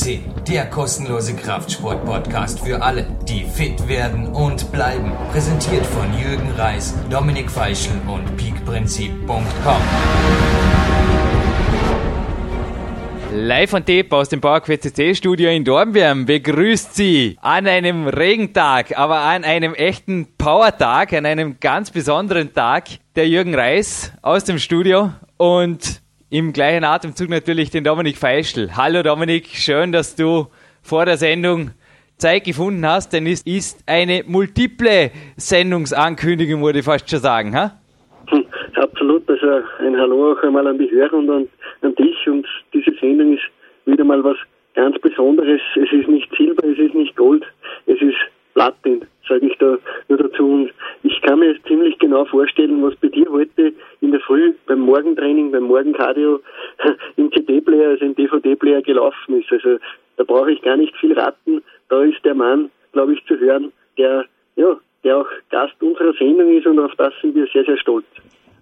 FCC, der kostenlose Kraftsport-Podcast für alle, die fit werden und bleiben. Präsentiert von Jürgen Reis, Dominik Feischl und peakprinzip.com. Live on Tape aus dem PowerQuest CC Studio in Dornbirn begrüßt Sie an einem Regentag, aber an einem echten Powertag, an einem ganz besonderen Tag, der Jürgen Reis aus dem Studio und im gleichen Atemzug natürlich den Dominik Feischl. Hallo Dominik, schön, dass du vor der Sendung Zeit gefunden hast, denn es ist eine multiple Sendungsankündigung, würde ich fast schon sagen. Ha? Absolut, also ein Hallo auch einmal an die Hörer und an, an dich und diese Sendung ist wieder mal was ganz Besonderes. Es ist nicht Silber, es ist nicht Gold, es ist Platin, sage ich da nur dazu. Und ich kann mir ziemlich genau vorstellen, was bei dir heute in der Früh beim Morgentraining, beim Morgencardio im CD-Player, also im DVD-Player gelaufen ist. Also da brauche ich gar nicht viel raten. Da ist der Mann, glaube ich, zu hören, der, ja, der auch Gast unserer Sendung ist und auf das sind wir sehr, sehr stolz.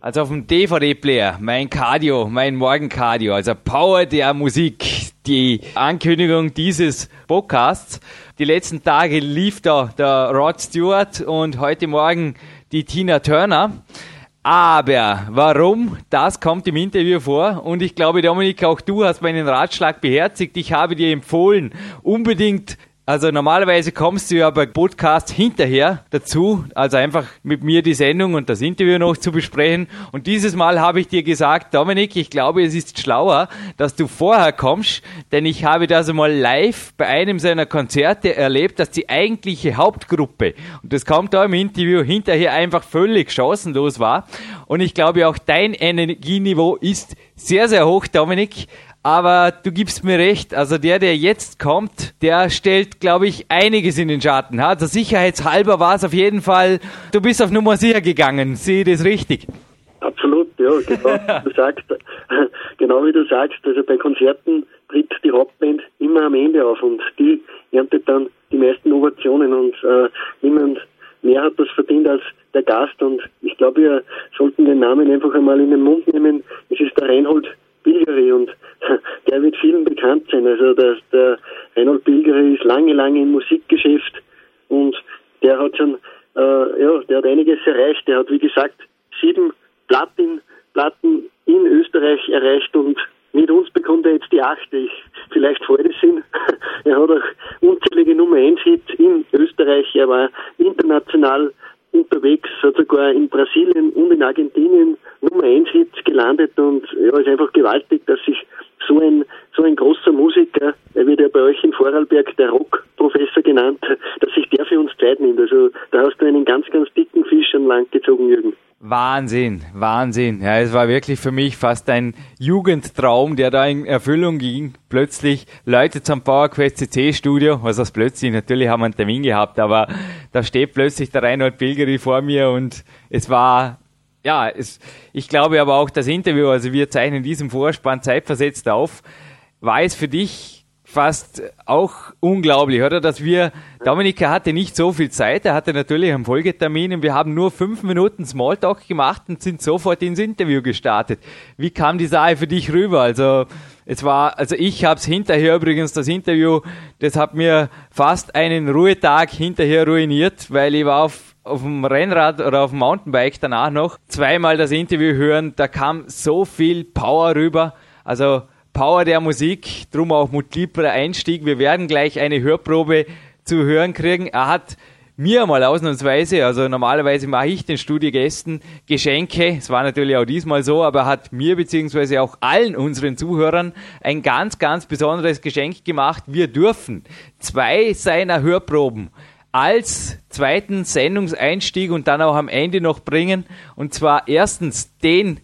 Also auf dem DVD-Player, mein Cardio, mein Morgencardio, also Power der Musik, die Ankündigung dieses Podcasts. Die letzten Tage lief da der Rod Stewart und heute Morgen die Tina Turner. Aber warum? Das kommt im Interview vor. Und ich glaube, Dominik, auch du hast meinen Ratschlag beherzigt. Ich habe dir empfohlen, unbedingt also normalerweise kommst du ja bei Podcast hinterher dazu, also einfach mit mir die Sendung und das Interview noch zu besprechen. Und dieses Mal habe ich dir gesagt, Dominik, ich glaube, es ist schlauer, dass du vorher kommst, denn ich habe das einmal live bei einem seiner Konzerte erlebt, dass die eigentliche Hauptgruppe, und das kommt da im Interview, hinterher einfach völlig chancenlos war. Und ich glaube auch dein Energieniveau ist sehr, sehr hoch, Dominik. Aber du gibst mir recht, also der, der jetzt kommt, der stellt, glaube ich, einiges in den Schatten. Also sicherheitshalber war es auf jeden Fall, du bist auf Nummer sicher gegangen. Sehe ich das richtig? Absolut, ja, genau. du sagst, genau wie du sagst, also bei Konzerten tritt die Hauptband immer am Ende auf und die erntet dann die meisten Ovationen und äh, niemand mehr hat das verdient als der Gast und ich glaube, wir sollten den Namen einfach einmal in den Mund nehmen. Es ist der Reinhold Bilgeri und der wird vielen bekannt sein. Also der, der Reinhold Bilgeri ist lange, lange im Musikgeschäft und der hat schon, äh, ja, der hat einiges erreicht. Der hat, wie gesagt, sieben Platin, Platten in Österreich erreicht und mit uns bekommt er jetzt die achte. Ich, vielleicht Freudesinn. er hat auch unzählige Nummer 1 Hits in Österreich. Er war international unterwegs, hat sogar in Brasilien und in Argentinien Nummer 1 Hits gelandet und ja, ist einfach gewaltig, dass sich so ein, so ein großer Musiker, er wird ja bei euch in Vorarlberg der Rockprofessor genannt, dass sich der für uns Zeit nimmt. Also da hast du einen ganz, ganz dicken Fisch an Land gezogen, Jürgen. Wahnsinn, Wahnsinn. Ja, es war wirklich für mich fast ein Jugendtraum, der da in Erfüllung ging. Plötzlich Leute zum PowerQuest CC Studio, was das plötzlich, natürlich haben wir einen Termin gehabt, aber da steht plötzlich der Reinhold Pilgeri vor mir und es war ja, es, ich glaube aber auch das Interview, also wir zeichnen diesen Vorspann zeitversetzt auf, war es für dich fast auch unglaublich, oder? Dass wir, Dominika hatte nicht so viel Zeit, er hatte natürlich einen Folgetermin und wir haben nur fünf Minuten Smalltalk gemacht und sind sofort ins Interview gestartet. Wie kam die Sache für dich rüber? Also, es war, also ich habe es hinterher übrigens, das Interview, das hat mir fast einen Ruhetag hinterher ruiniert, weil ich war auf, auf dem Rennrad oder auf dem Mountainbike danach noch zweimal das Interview hören, da kam so viel Power rüber. Also, Power der Musik, drum auch multipler Einstieg. Wir werden gleich eine Hörprobe zu hören kriegen. Er hat mir mal ausnahmsweise, also normalerweise mache ich den Studiogästen Geschenke, es war natürlich auch diesmal so, aber er hat mir beziehungsweise auch allen unseren Zuhörern ein ganz, ganz besonderes Geschenk gemacht. Wir dürfen zwei seiner Hörproben als zweiten Sendungseinstieg und dann auch am Ende noch bringen. Und zwar erstens den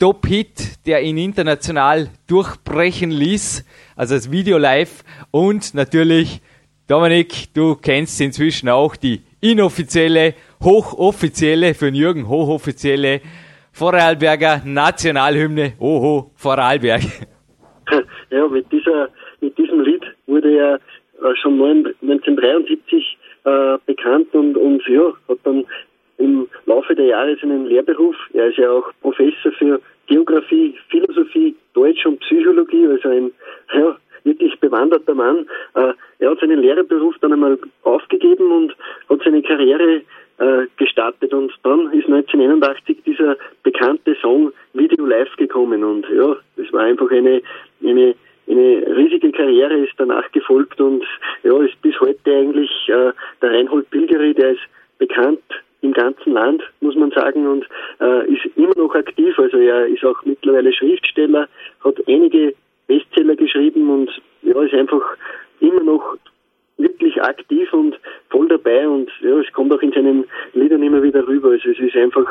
Top-Hit, der ihn international durchbrechen ließ, also das Video live und natürlich, Dominik, du kennst inzwischen auch die inoffizielle, hochoffizielle, für Jürgen hochoffizielle Vorarlberger Nationalhymne, Oho, Vorarlberg. Ja, mit dieser, mit diesem Lied wurde er äh, schon 1973 äh, bekannt und, und ja, hat dann im Laufe der Jahre seinen Lehrberuf. Er ist ja auch Professor für Geografie, Philosophie, Deutsch und Psychologie, also ein ja, wirklich bewanderter Mann. Äh, er hat seinen Lehrerberuf dann einmal aufgegeben und hat seine Karriere äh, gestartet und dann ist 1981 dieser bekannte Song Video Live gekommen und ja, es war einfach eine, eine eine riesige Karriere ist danach gefolgt und ja, ist bis heute eigentlich äh, der Reinhold Pilgeri, der ist bekannt im ganzen Land, muss man sagen, und äh, ist immer noch aktiv. Also er ist auch mittlerweile Schriftsteller, hat einige Bestseller geschrieben und ja, ist einfach immer noch wirklich aktiv und voll dabei und ja, es kommt auch in seinen Liedern immer wieder rüber. Also es ist einfach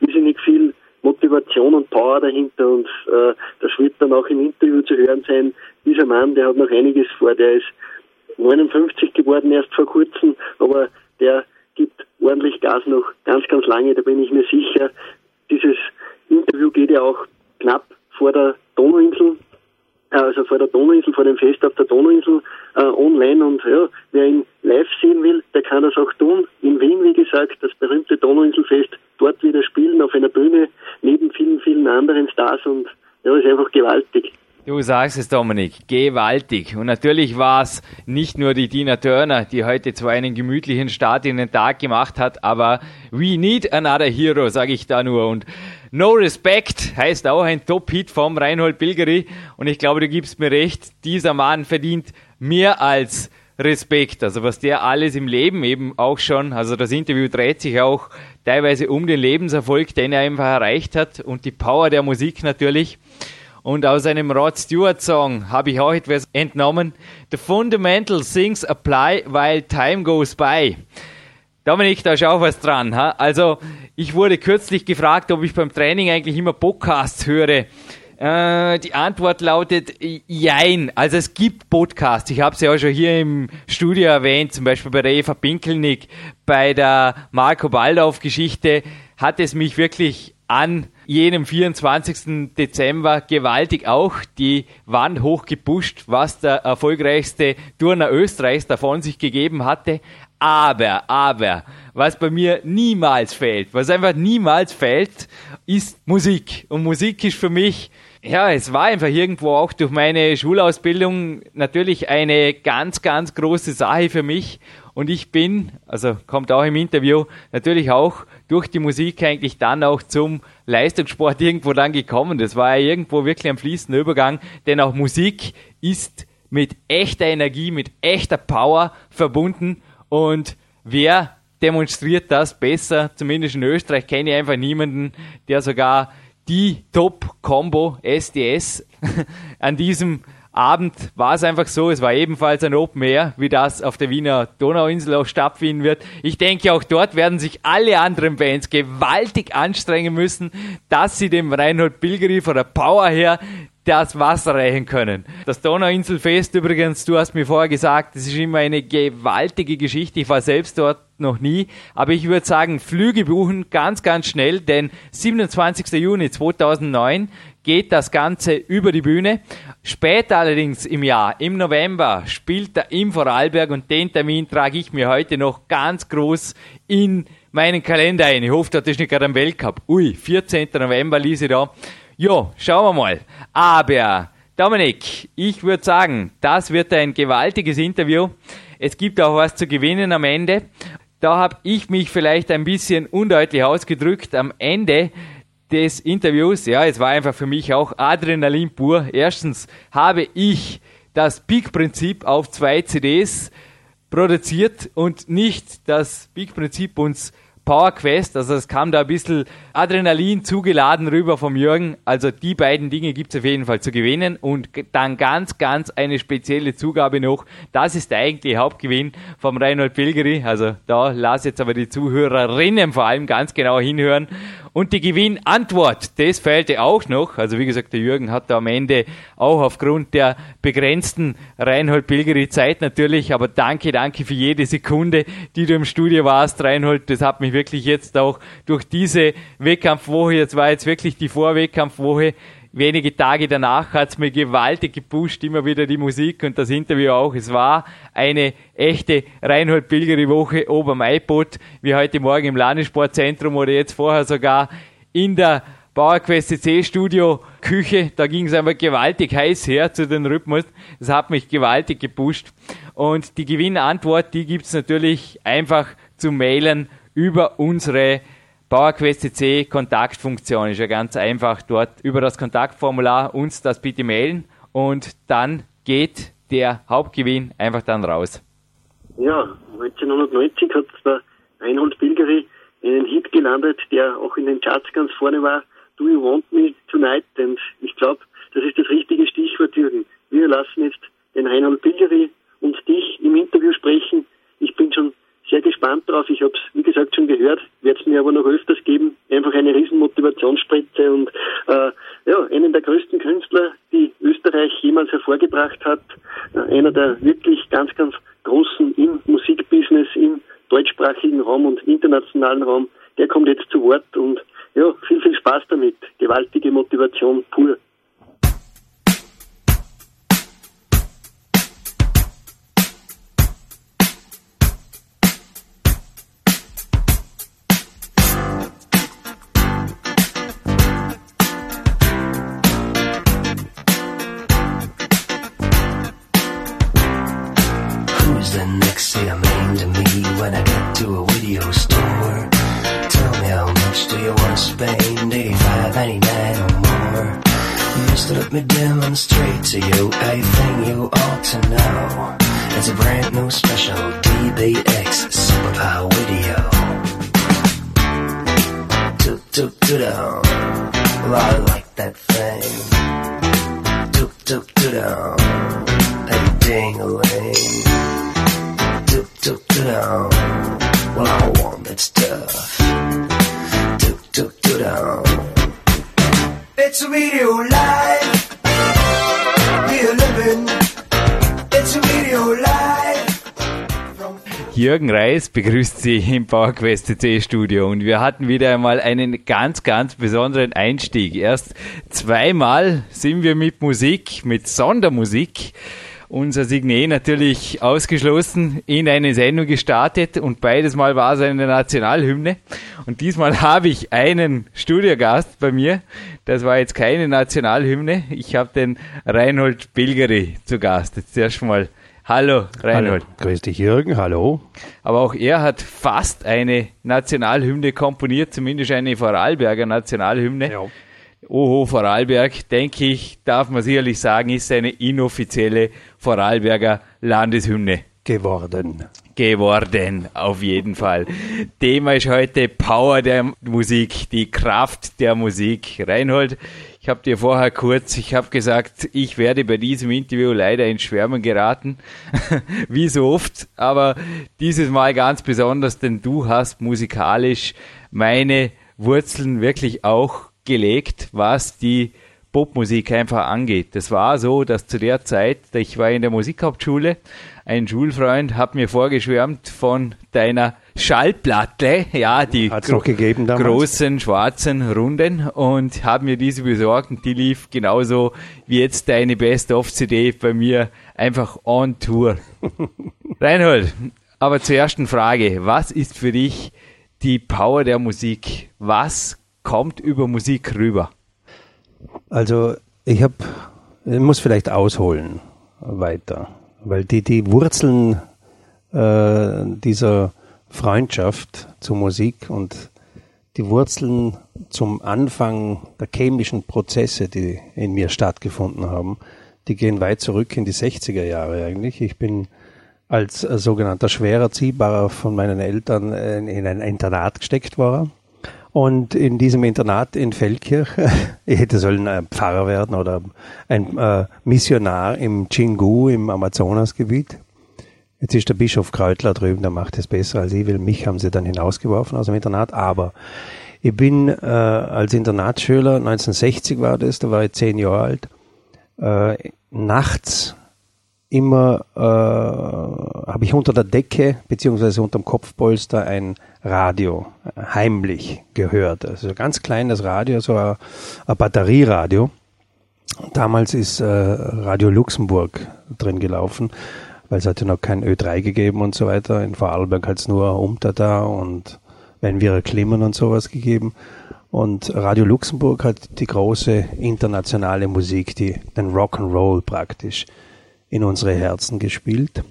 irrsinnig viel Motivation und Power dahinter und äh, das wird dann auch im Interview zu hören sein. Dieser Mann, der hat noch einiges vor, der ist 59 geworden erst vor kurzem, aber der ordentlich Gas noch ganz, ganz lange, da bin ich mir sicher. Dieses Interview geht ja auch knapp vor der Donauinsel, äh, also vor der Donauinsel, vor dem Fest auf der Donauinsel äh, online und ja, wer ihn live sehen will, der kann das auch tun. In Wien, wie gesagt, das berühmte Donauinselfest, dort wieder spielen auf einer Bühne neben vielen, vielen anderen Stars und ja, ist einfach gewaltig. Du sagst es, Dominik, gewaltig. Und natürlich war es nicht nur die Tina Turner, die heute zwar einen gemütlichen Start in den Tag gemacht hat, aber we need another hero, sage ich da nur. Und No Respect heißt auch ein Top-Hit vom Reinhold Bilgeri. Und ich glaube, du gibst mir recht, dieser Mann verdient mehr als Respekt. Also was der alles im Leben eben auch schon, also das Interview dreht sich auch teilweise um den Lebenserfolg, den er einfach erreicht hat und die Power der Musik natürlich. Und aus einem Rod Stewart Song habe ich auch etwas entnommen. The fundamental things apply while time goes by. Dominik, da ist auch was dran. Ha? Also, ich wurde kürzlich gefragt, ob ich beim Training eigentlich immer Podcasts höre. Äh, die Antwort lautet Jein. Also es gibt Podcasts. Ich habe sie ja auch schon hier im Studio erwähnt, zum Beispiel bei der Eva Pinkelnick, bei der Marco Baldauf Geschichte hat es mich wirklich an jenem 24. Dezember gewaltig auch die Wand hochgepusht, was der erfolgreichste Turner Österreichs davon sich gegeben hatte. Aber, aber, was bei mir niemals fehlt, was einfach niemals fehlt, ist Musik. Und Musik ist für mich ja, es war einfach irgendwo auch durch meine Schulausbildung natürlich eine ganz, ganz große Sache für mich. Und ich bin, also kommt auch im Interview, natürlich auch durch die Musik eigentlich dann auch zum Leistungssport irgendwo dann gekommen. Das war ja irgendwo wirklich ein fließender Übergang, denn auch Musik ist mit echter Energie, mit echter Power verbunden. Und wer demonstriert das besser? Zumindest in Österreich kenne ich einfach niemanden, der sogar die Top-Combo SDS. An diesem Abend war es einfach so, es war ebenfalls ein Open Air, wie das auf der Wiener Donauinsel auch stattfinden wird. Ich denke, auch dort werden sich alle anderen Bands gewaltig anstrengen müssen, dass sie dem Reinhold Pilgeri von der Power her das Wasser reichen können. Das Donauinselfest übrigens, du hast mir vorher gesagt, das ist immer eine gewaltige Geschichte. Ich war selbst dort noch nie, aber ich würde sagen, Flüge buchen ganz, ganz schnell, denn 27. Juni 2009 geht das Ganze über die Bühne. Später allerdings im Jahr, im November, spielt er im Vorarlberg und den Termin trage ich mir heute noch ganz groß in meinen Kalender ein. Ich hoffe, das ist nicht gerade ein Weltcup. Ui, 14. November ließ ich da. Jo, schauen wir mal. Aber, Dominik, ich würde sagen, das wird ein gewaltiges Interview. Es gibt auch was zu gewinnen am Ende. Da habe ich mich vielleicht ein bisschen undeutlich ausgedrückt. Am Ende des Interviews, ja, es war einfach für mich auch Adrenalin pur. Erstens habe ich das Peak-Prinzip auf zwei CDs produziert und nicht das Peak-Prinzip uns Power Quest, also es kam da ein bisschen Adrenalin zugeladen rüber vom Jürgen. Also die beiden Dinge gibt es auf jeden Fall zu gewinnen und dann ganz, ganz eine spezielle Zugabe noch. Das ist der eigentliche Hauptgewinn vom Reinhold Pilgeri. Also da lass jetzt aber die Zuhörerinnen vor allem ganz genau hinhören. Und die Gewinnantwort, das fehlte auch noch. Also wie gesagt, der Jürgen hat da am Ende auch aufgrund der begrenzten Reinhold Pilgeri Zeit natürlich, aber danke, danke für jede Sekunde, die du im Studio warst, Reinhold. Das hat mich wirklich jetzt auch durch diese Wettkampfwoche, jetzt war jetzt wirklich die Vorwettkampfwoche, wenige Tage danach hat es mir gewaltig gepusht, immer wieder die Musik und das Interview auch. Es war eine echte Reinhold Pilgeri Woche oben am iPod, wie heute Morgen im Landessportzentrum oder jetzt vorher sogar in der PowerQuest CC Studio Küche, da ging es einfach gewaltig heiß her zu den Rhythmus. Das hat mich gewaltig gepusht. Und die Gewinnantwort, die gibt's natürlich einfach zu mailen über unsere PowerQuest CC Kontaktfunktion. Ist ja ganz einfach dort über das Kontaktformular uns das bitte mailen und dann geht der Hauptgewinn einfach dann raus. Ja, 1990 hat der Reinhold Bilgeri einen Hit gelandet, der auch in den Charts ganz vorne war. Do you want me tonight? Und ich glaube, das ist das richtige Stichwort, Jürgen. Wir lassen jetzt den Reinhold Bilgeri und dich im Interview sprechen. Ich bin schon sehr gespannt drauf. Ich habe es, wie gesagt, schon gehört, werde es mir aber noch öfters geben. Einfach eine riesen Motivationsspritze und äh, ja, einen der größten Künstler, die Österreich jemals hervorgebracht hat. Äh, einer der wirklich ganz, ganz großen im Musikbusiness, im deutschsprachigen Raum und internationalen Raum. Der kommt jetzt zu Wort und ja, viel, viel Spaß damit. Gewaltige Motivation pur. Jürgen Reis begrüßt Sie im PowerQuest CC Studio und wir hatten wieder einmal einen ganz, ganz besonderen Einstieg. Erst zweimal sind wir mit Musik, mit Sondermusik, unser Signet natürlich ausgeschlossen, in eine Sendung gestartet und beides Mal war es eine Nationalhymne. Und diesmal habe ich einen Studiogast bei mir. Das war jetzt keine Nationalhymne. Ich habe den Reinhold Bilgeri zu Gast. Jetzt erst mal Hallo, Reinhold. Hallo. Grüß dich, Jürgen. Hallo. Aber auch er hat fast eine Nationalhymne komponiert, zumindest eine Vorarlberger Nationalhymne. Ja. Oho, Vorarlberg, denke ich, darf man sicherlich sagen, ist eine inoffizielle Vorarlberger Landeshymne. Geworden. Geworden, auf jeden Fall. Thema ist heute Power der Musik, die Kraft der Musik. Reinhold, ich habe dir vorher kurz, ich habe gesagt, ich werde bei diesem Interview leider ins Schwärmen geraten, wie so oft, aber dieses Mal ganz besonders, denn du hast musikalisch meine Wurzeln wirklich auch gelegt, was die Popmusik einfach angeht. Das war so, dass zu der Zeit, ich war in der Musikhauptschule, ein Schulfreund hat mir vorgeschwärmt von deiner Schallplatte, ja, die gro gegeben großen schwarzen Runden und habe mir diese besorgt und die lief genauso wie jetzt deine Best-of-CD bei mir einfach on Tour. Reinhold, aber zur ersten Frage, was ist für dich die Power der Musik? Was kommt über Musik rüber? Also ich habe, ich muss vielleicht ausholen weiter, weil die die Wurzeln äh, dieser Freundschaft zur Musik und die Wurzeln zum Anfang der chemischen Prozesse, die in mir stattgefunden haben, die gehen weit zurück in die 60er Jahre eigentlich. Ich bin als äh, sogenannter schwerer Ziehbarer von meinen Eltern in ein Internat gesteckt worden. Und in diesem Internat in Feldkirch, ich hätte sollen ein Pfarrer werden oder ein äh, Missionar im Chingu im Amazonasgebiet. Jetzt ist der Bischof Kreutler drüben, der macht es besser als ich, weil mich haben sie dann hinausgeworfen aus dem Internat. Aber ich bin äh, als Internatsschüler, 1960 war das, da war ich zehn Jahre alt, äh, nachts immer äh, habe ich unter der Decke beziehungsweise unterm Kopfpolster ein Radio heimlich gehört. Also ein ganz kleines Radio, so ein, ein Batterieradio. Damals ist äh, Radio Luxemburg drin gelaufen weil es hat ja noch kein Ö3 gegeben und so weiter. In Vorarlberg hat es nur Umtata und wenn wir Klimmen und sowas gegeben. Und Radio Luxemburg hat die große internationale Musik, die, den Rock'n'Roll praktisch in unsere Herzen gespielt.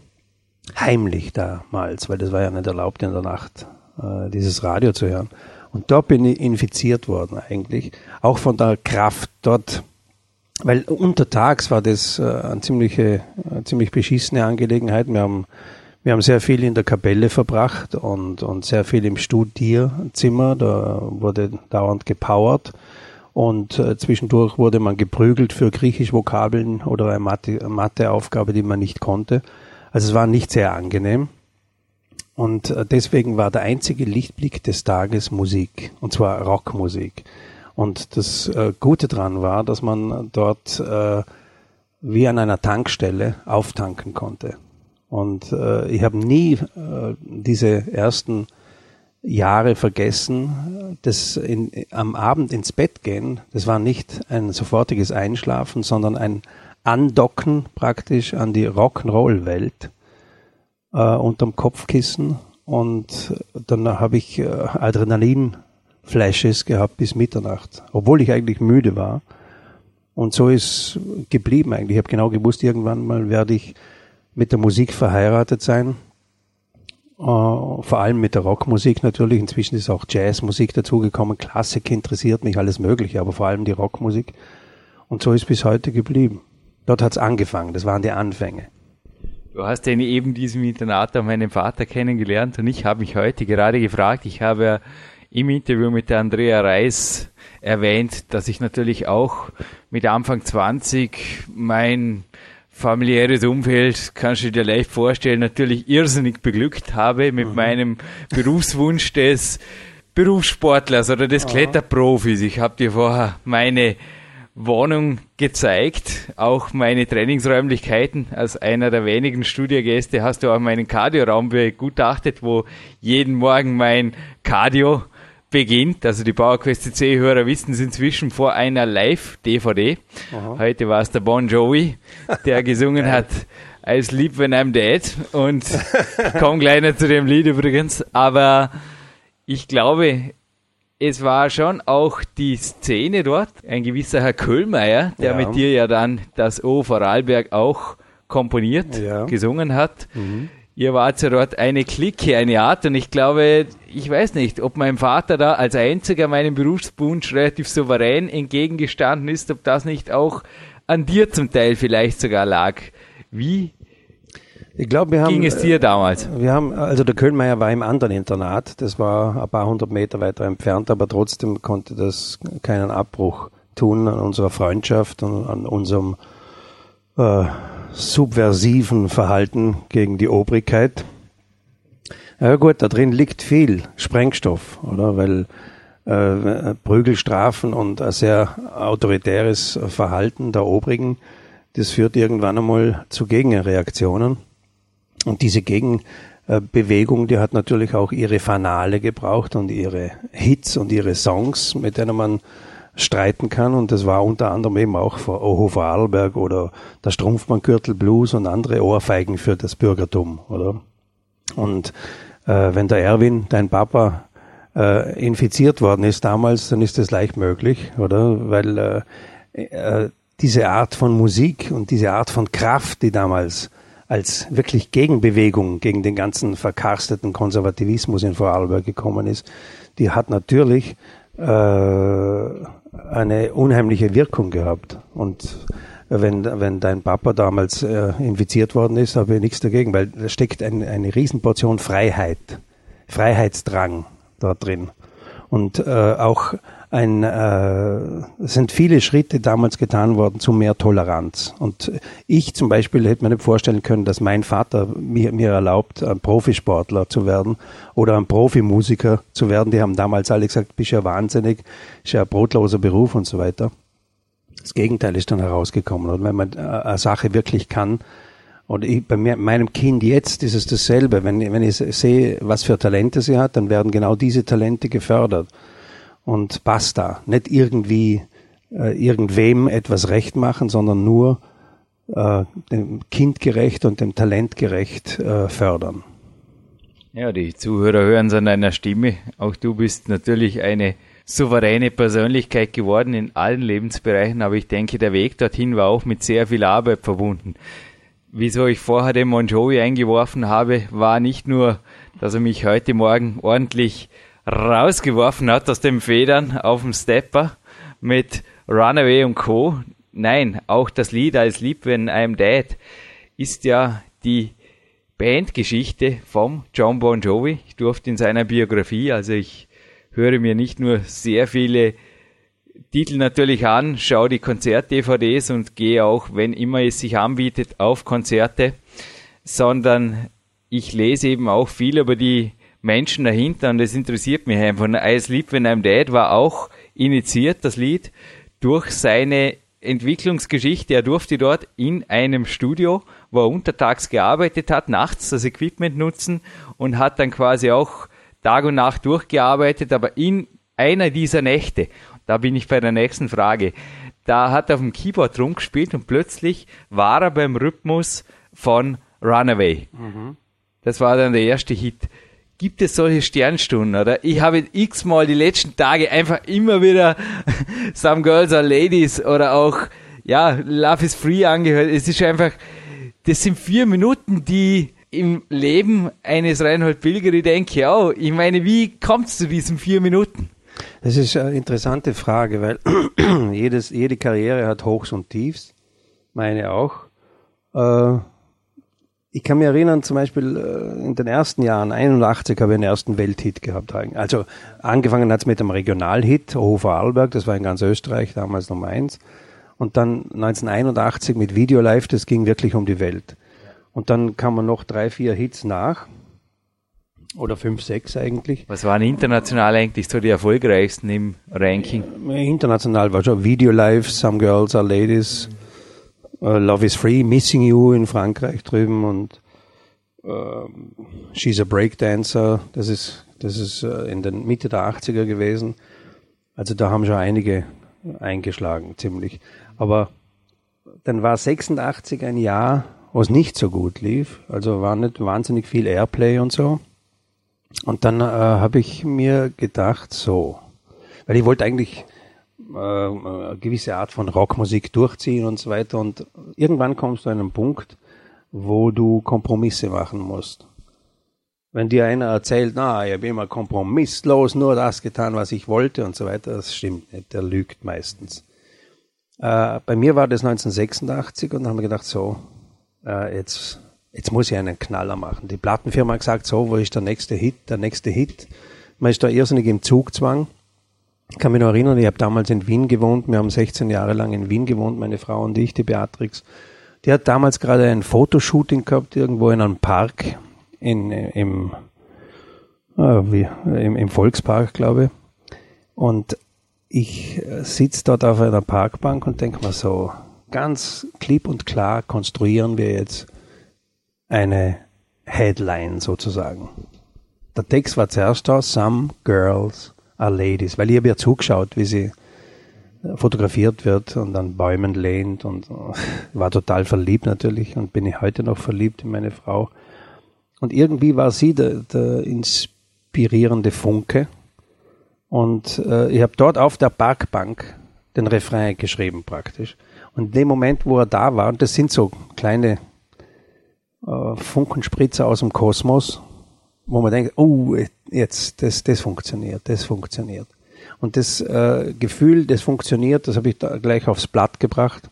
Heimlich damals, weil das war ja nicht erlaubt in der Nacht, äh, dieses Radio zu hören. Und dort bin ich infiziert worden eigentlich, auch von der Kraft dort, weil untertags war das äh, eine ziemliche, eine ziemlich beschissene Angelegenheit. Wir haben wir haben sehr viel in der Kapelle verbracht und, und sehr viel im Studierzimmer. Da wurde dauernd gepowert. Und äh, zwischendurch wurde man geprügelt für Griechisch-Vokabeln oder eine Mathe, Matheaufgabe, die man nicht konnte. Also es war nicht sehr angenehm. Und äh, deswegen war der einzige Lichtblick des Tages Musik, und zwar Rockmusik. Und das äh, Gute dran war, dass man dort äh, wie an einer Tankstelle auftanken konnte. Und äh, ich habe nie äh, diese ersten Jahre vergessen, das in, am Abend ins Bett gehen, das war nicht ein sofortiges Einschlafen, sondern ein Andocken praktisch an die Rock'n'Roll-Welt äh, unterm Kopfkissen und dann habe ich äh, Adrenalin-Flashes gehabt bis Mitternacht, obwohl ich eigentlich müde war. Und so ist geblieben eigentlich. Ich habe genau gewusst, irgendwann mal werde ich mit der Musik verheiratet sein. Uh, vor allem mit der Rockmusik natürlich. Inzwischen ist auch Jazzmusik dazugekommen. Klassik interessiert mich alles Mögliche, aber vor allem die Rockmusik. Und so ist bis heute geblieben. Dort hat's angefangen. Das waren die Anfänge. Du hast ja eben diesem Internat auch meinen Vater kennengelernt und ich habe mich heute gerade gefragt, ich habe ja im Interview mit der Andrea Reis erwähnt, dass ich natürlich auch mit Anfang 20 mein familiäres Umfeld, kannst du dir leicht vorstellen, natürlich irrsinnig beglückt habe mit mhm. meinem Berufswunsch des Berufssportlers oder des Kletterprofis. Ich habe dir vorher meine Wohnung gezeigt, auch meine Trainingsräumlichkeiten. Als einer der wenigen Studiogäste hast du auch meinen Cardio-Raum begutachtet, wo jeden Morgen mein Cardio beginnt. Also die PowerQuest C-Hörer wissen es inzwischen vor einer Live-DVD. Heute war es der Bon Jovi, der gesungen hat I Sleep When I'm Dead und ich komme gleich noch zu dem Lied übrigens. Aber ich glaube, es war schon auch die Szene dort, ein gewisser Herr Köhlmeier, der ja. mit dir ja dann das O Vorarlberg auch komponiert, ja. gesungen hat. Mhm ihr wart ja dort eine Clique, eine Art und ich glaube, ich weiß nicht, ob mein Vater da als einziger meinem Berufswunsch relativ souverän entgegengestanden ist, ob das nicht auch an dir zum Teil vielleicht sogar lag. Wie ich glaube, wir haben, ging es dir damals? Wir haben, also der Kölnmeier war im anderen Internat, das war ein paar hundert Meter weiter entfernt, aber trotzdem konnte das keinen Abbruch tun an unserer Freundschaft und an unserem äh, subversiven Verhalten gegen die Obrigkeit. Ja gut, da drin liegt viel Sprengstoff, oder? Weil äh, Prügelstrafen und ein sehr autoritäres Verhalten der Obrigen, das führt irgendwann einmal zu Gegenreaktionen. Und diese Gegenbewegung, die hat natürlich auch ihre Fanale gebraucht und ihre Hits und ihre Songs, mit denen man streiten kann. Und das war unter anderem eben auch vor Oho Vorarlberg oder der Strumpfmanngürtel Blues und andere Ohrfeigen für das Bürgertum, oder? Und äh, wenn der Erwin, dein Papa, äh, infiziert worden ist damals, dann ist das leicht möglich, oder? Weil äh, äh, diese Art von Musik und diese Art von Kraft, die damals als wirklich Gegenbewegung gegen den ganzen verkarsteten Konservativismus in Vorarlberg gekommen ist, die hat natürlich äh, eine unheimliche Wirkung gehabt. Und wenn, wenn dein Papa damals äh, infiziert worden ist, habe ich nichts dagegen, weil da steckt ein, eine Riesenportion Freiheit, Freiheitsdrang da drin. Und äh, auch ein, äh, sind viele Schritte damals getan worden zu mehr Toleranz. Und ich zum Beispiel hätte mir nicht vorstellen können, dass mein Vater mir, mir erlaubt, ein Profisportler zu werden oder ein Profimusiker zu werden. Die haben damals alle gesagt, bist ja wahnsinnig, ist ja ein brotloser Beruf und so weiter. Das Gegenteil ist dann herausgekommen. Und wenn man eine Sache wirklich kann, und ich, bei mir, meinem Kind jetzt ist es dasselbe. Wenn, wenn ich sehe, was für Talente sie hat, dann werden genau diese Talente gefördert und basta. Nicht irgendwie äh, irgendwem etwas recht machen, sondern nur äh, dem Kind gerecht und dem Talent gerecht äh, fördern. Ja, die Zuhörer hören es an deiner Stimme. Auch du bist natürlich eine souveräne Persönlichkeit geworden in allen Lebensbereichen, aber ich denke, der Weg dorthin war auch mit sehr viel Arbeit verbunden. Wieso ich vorher den Mon eingeworfen habe, war nicht nur, dass er mich heute Morgen ordentlich rausgeworfen hat aus den Federn auf dem Stepper mit Runaway und Co. Nein, auch das Lied als Lieb When I'm Dead ist ja die Bandgeschichte vom John Bon Jovi. Ich durfte in seiner Biografie, also ich höre mir nicht nur sehr viele Titel natürlich an, schaue die Konzert-DVDs und gehe auch, wenn immer es sich anbietet, auf Konzerte, sondern ich lese eben auch viel über die Menschen dahinter und das interessiert mich einfach. I Sleep When I'm Dead war auch initiiert, das Lied, durch seine Entwicklungsgeschichte. Er durfte dort in einem Studio, wo er untertags gearbeitet hat, nachts das Equipment nutzen und hat dann quasi auch Tag und Nacht durchgearbeitet, aber in einer dieser Nächte, da bin ich bei der nächsten Frage, da hat er auf dem Keyboard rumgespielt und plötzlich war er beim Rhythmus von Runaway. Mhm. Das war dann der erste Hit gibt es solche Sternstunden, oder? Ich habe x-mal die letzten Tage einfach immer wieder Some Girls are Ladies oder auch, ja, Love is Free angehört. Es ist einfach, das sind vier Minuten, die im Leben eines Reinhold Pilgeri denke, oh, ich meine, wie kommt es zu diesen vier Minuten? Das ist eine interessante Frage, weil jedes, jede Karriere hat Hochs und Tiefs, meine auch. Äh, ich kann mich erinnern, zum Beispiel äh, in den ersten Jahren, 81 habe ich einen ersten Welthit gehabt. Also angefangen hat es mit einem Regionalhit, Hofer Arlberg, das war in ganz Österreich, damals Nummer eins. Und dann 1981 mit Video Live, das ging wirklich um die Welt. Und dann kamen noch drei, vier Hits nach. Oder fünf, sechs eigentlich. Was waren international eigentlich so die erfolgreichsten im Ranking? International war schon Video Live, Some Girls Are Ladies. Mhm uh, Love is Free, Missing You in Frankreich drüben und uh, She's a Breakdancer, das ist, das ist uh, in den Mitte der 80er gewesen. Also da haben schon einige eingeschlagen, ziemlich. Aber dann war 86 ein Jahr, wo es nicht so gut lief. Also war nicht wahnsinnig viel Airplay und so. Und dann äh, habe ich mir gedacht, so, weil ich wollte eigentlich äh, eine gewisse Art von Rockmusik durchziehen und so weiter. Und irgendwann kommst du an einen Punkt, wo du Kompromisse machen musst. Wenn dir einer erzählt, na, ich habe immer kompromisslos nur das getan, was ich wollte und so weiter, das stimmt nicht, der lügt meistens. Äh, bei mir war das 1986 und dann haben wir gedacht, so, äh, jetzt, jetzt muss ich einen Knaller machen. Die Plattenfirma hat gesagt, so, wo ist der nächste Hit, der nächste Hit. Man ist da irrsinnig im Zugzwang. Ich kann mich noch erinnern, ich habe damals in Wien gewohnt, wir haben 16 Jahre lang in Wien gewohnt, meine Frau und ich, die Beatrix. Die hat damals gerade ein Fotoshooting gehabt, irgendwo in einem Park, in, im, äh, wie, im, im Volkspark, glaube ich. Und ich sitze dort auf einer Parkbank und denke mir so, ganz klipp und klar konstruieren wir jetzt eine Headline sozusagen. Der Text war zuerst da, Some Girls are Ladies, weil ich habe ja zugeschaut, wie sie fotografiert wird und an Bäumen lehnt und war total verliebt natürlich und bin ich heute noch verliebt in meine Frau. Und irgendwie war sie der, der inspirierende Funke. Und äh, ich habe dort auf der Parkbank den Refrain geschrieben praktisch. Und in dem Moment, wo er da war, und das sind so kleine äh, Funkenspritzer aus dem Kosmos, wo man denkt, oh, jetzt, das, das funktioniert, das funktioniert. Und das äh, Gefühl, das funktioniert, das habe ich da gleich aufs Blatt gebracht.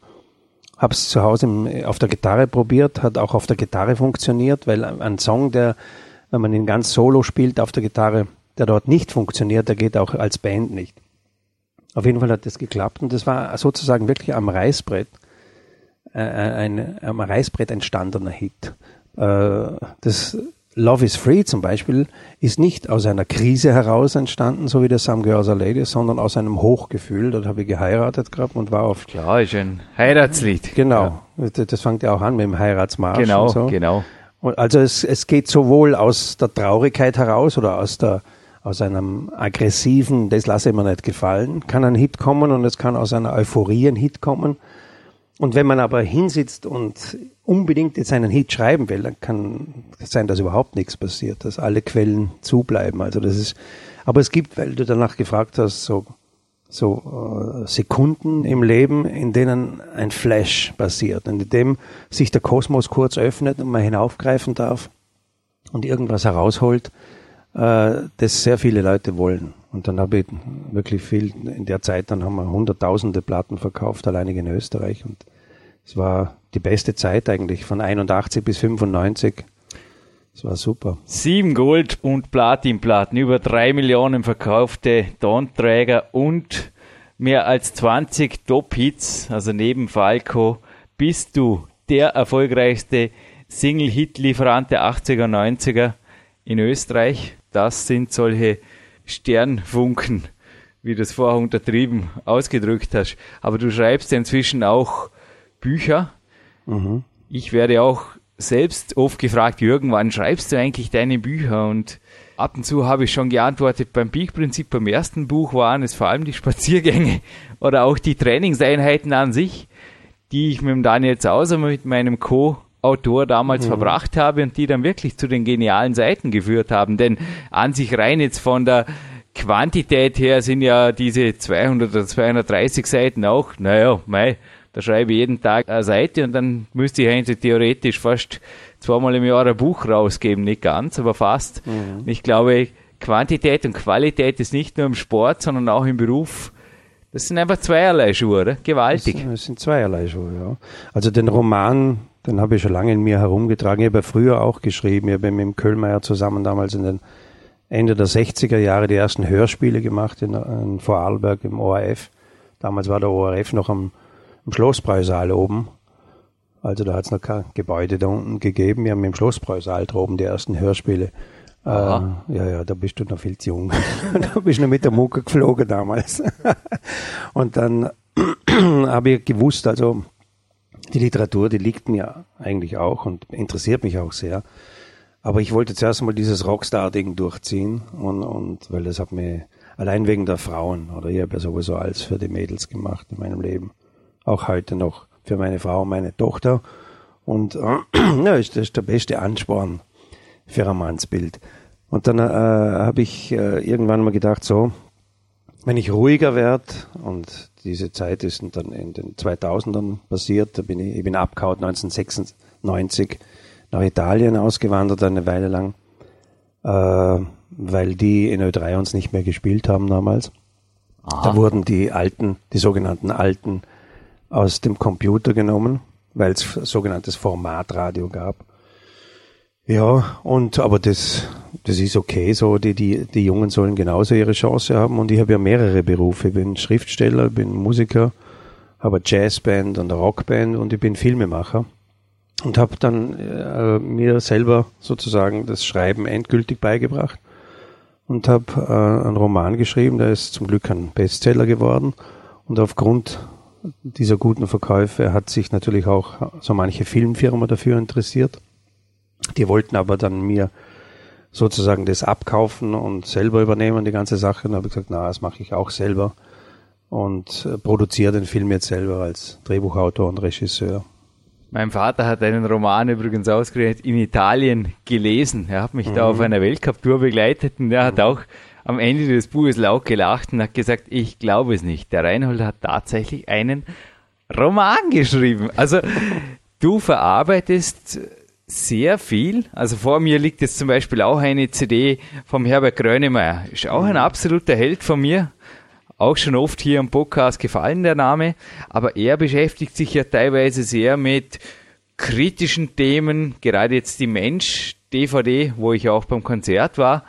Habe es zu Hause im, auf der Gitarre probiert, hat auch auf der Gitarre funktioniert, weil ein Song, der, wenn man ihn ganz solo spielt auf der Gitarre, der dort nicht funktioniert, der geht auch als Band nicht. Auf jeden Fall hat das geklappt und das war sozusagen wirklich am Reißbrett, äh, ein, am Reißbrett entstandener Hit. Äh, das Love is Free zum Beispiel ist nicht aus einer Krise heraus entstanden, so wie der Some Girls Are Ladies, sondern aus einem Hochgefühl. Dort habe ich geheiratet gehabt und war auf. Klar, ist ein Heiratslied. Genau. Ja. Das fängt ja auch an mit dem Heiratsmarsch. Genau, und so. genau. Und also es, es geht sowohl aus der Traurigkeit heraus oder aus der aus einem aggressiven, das lasse ich mir nicht gefallen, kann ein Hit kommen und es kann aus einer Euphorie ein Hit kommen. Und wenn man aber hinsitzt und unbedingt jetzt einen Hit schreiben will, dann kann es sein, dass überhaupt nichts passiert, dass alle Quellen zubleiben. Also das ist, aber es gibt, weil du danach gefragt hast, so, so äh, Sekunden im Leben, in denen ein Flash passiert, in dem sich der Kosmos kurz öffnet und man hinaufgreifen darf und irgendwas herausholt, äh, das sehr viele Leute wollen. Und dann habe ich wirklich viel, in der Zeit, dann haben wir hunderttausende Platten verkauft, alleinig in Österreich. Und es war die beste Zeit eigentlich, von 81 bis 95. Es war super. Sieben Gold- und Platinplatten, über drei Millionen verkaufte Tonträger und mehr als 20 Top-Hits, also neben Falco, bist du der erfolgreichste Single-Hit-Lieferant der 80er, 90er in Österreich. Das sind solche Sternfunken, wie du es vorher untertrieben ausgedrückt hast. Aber du schreibst ja inzwischen auch Bücher. Mhm. Ich werde auch selbst oft gefragt, Jürgen, wann schreibst du eigentlich deine Bücher? Und ab und zu habe ich schon geantwortet, beim Peak-Prinzip, beim ersten Buch waren es vor allem die Spaziergänge oder auch die Trainingseinheiten an sich, die ich mit dem Daniel Zauser, mit meinem Co-Autor damals mhm. verbracht habe und die dann wirklich zu den genialen Seiten geführt haben. Denn an sich rein jetzt von der Quantität her sind ja diese 200 oder 230 Seiten auch, naja, mei, da schreibe ich jeden Tag eine Seite und dann müsste ich eigentlich theoretisch fast zweimal im Jahr ein Buch rausgeben. Nicht ganz, aber fast. Mhm. Ich glaube, Quantität und Qualität ist nicht nur im Sport, sondern auch im Beruf. Das sind einfach zweierlei Schuhe, oder? Gewaltig. Das, das sind zweierlei Schuhe, ja. Also den Roman, den habe ich schon lange in mir herumgetragen. Ich habe ja früher auch geschrieben. Ich habe mit dem Köhlmeier zusammen damals in den Ende der 60er Jahre die ersten Hörspiele gemacht in, in Vorarlberg im ORF. Damals war der ORF noch am im Schlossbräusaal oben. Also da hat es noch kein Gebäude da unten gegeben. Wir haben im Schlossbräusaal droben die ersten Hörspiele. Äh, ja, ja, da bist du noch viel zu jung. da bist du noch mit der Mucke geflogen damals. und dann habe ich gewusst, also die Literatur, die liegt mir eigentlich auch und interessiert mich auch sehr. Aber ich wollte zuerst mal dieses Rockstar-Ding durchziehen und, und weil das hat mir allein wegen der Frauen oder ich habe ja sowieso alles für die Mädels gemacht in meinem Leben auch heute noch für meine Frau und meine Tochter. Und äh, ist das der beste Ansporn für ein Mannsbild. Und dann äh, habe ich äh, irgendwann mal gedacht, so, wenn ich ruhiger werde, und diese Zeit ist dann in den 2000ern passiert, da bin ich, ich bin abgehauen 1996 nach Italien ausgewandert, eine Weile lang, äh, weil die in Ö3 uns nicht mehr gespielt haben damals. Aha. Da wurden die alten, die sogenannten alten aus dem Computer genommen, weil es sogenanntes Formatradio gab. Ja, und aber das, das ist okay so, die, die, die Jungen sollen genauso ihre Chance haben und ich habe ja mehrere Berufe. Ich bin Schriftsteller, bin Musiker, habe Jazzband und Rockband und ich bin Filmemacher und habe dann äh, mir selber sozusagen das Schreiben endgültig beigebracht und habe äh, einen Roman geschrieben, der ist zum Glück ein Bestseller geworden und aufgrund dieser guten Verkäufe hat sich natürlich auch so manche Filmfirma dafür interessiert. Die wollten aber dann mir sozusagen das abkaufen und selber übernehmen, die ganze Sache. Und habe ich gesagt, na, das mache ich auch selber und äh, produziere den Film jetzt selber als Drehbuchautor und Regisseur. Mein Vater hat einen Roman übrigens ausgerechnet in Italien gelesen. Er hat mich mhm. da auf einer Weltcup-Tour begleitet und er hat mhm. auch am Ende des Buches laut gelacht und hat gesagt, ich glaube es nicht. Der Reinhold hat tatsächlich einen Roman geschrieben. Also du verarbeitest sehr viel. Also vor mir liegt jetzt zum Beispiel auch eine CD vom Herbert Grönemeyer. Ist auch ein absoluter Held von mir. Auch schon oft hier im Podcast gefallen, der Name. Aber er beschäftigt sich ja teilweise sehr mit kritischen Themen. Gerade jetzt die Mensch DVD, wo ich auch beim Konzert war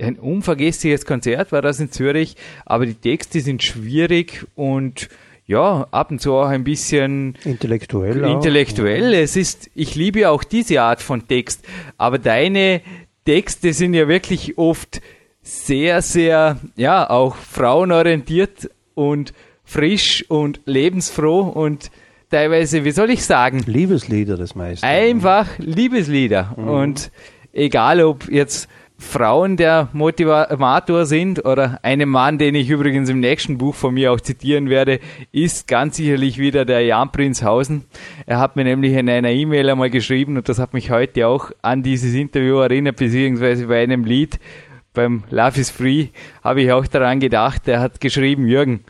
ein unvergessliches Konzert war das in Zürich, aber die Texte sind schwierig und ja, ab und zu auch ein bisschen intellektuell. Intellektuell. Auch. Es ist, ich liebe auch diese Art von Text, aber deine Texte sind ja wirklich oft sehr, sehr, ja, auch frauenorientiert und frisch und lebensfroh und teilweise, wie soll ich sagen? Liebeslieder das meiste. Einfach Liebeslieder. Mhm. Und egal ob jetzt Frauen der Motivator sind oder einen Mann, den ich übrigens im nächsten Buch von mir auch zitieren werde, ist ganz sicherlich wieder der Jan Prinzhausen. Er hat mir nämlich in einer E-Mail einmal geschrieben und das hat mich heute auch an dieses Interview erinnert, beziehungsweise bei einem Lied beim Love is Free habe ich auch daran gedacht. Er hat geschrieben, Jürgen,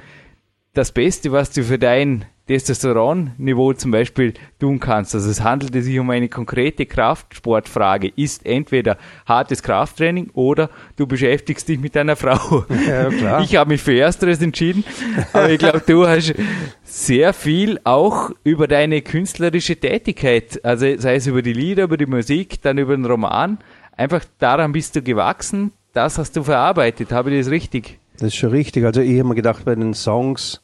das Beste, was du für dein Testosteronniveau zum Beispiel tun kannst. Also es handelt sich um eine konkrete Kraftsportfrage. Ist entweder hartes Krafttraining oder du beschäftigst dich mit deiner Frau. Ja. Ich habe mich für Ersteres entschieden, aber ich glaube, du hast sehr viel auch über deine künstlerische Tätigkeit, also sei es über die Lieder, über die Musik, dann über den Roman. Einfach daran bist du gewachsen, das hast du verarbeitet. Habe ich das richtig? Das ist schon richtig. Also ich habe mir gedacht, bei den Songs,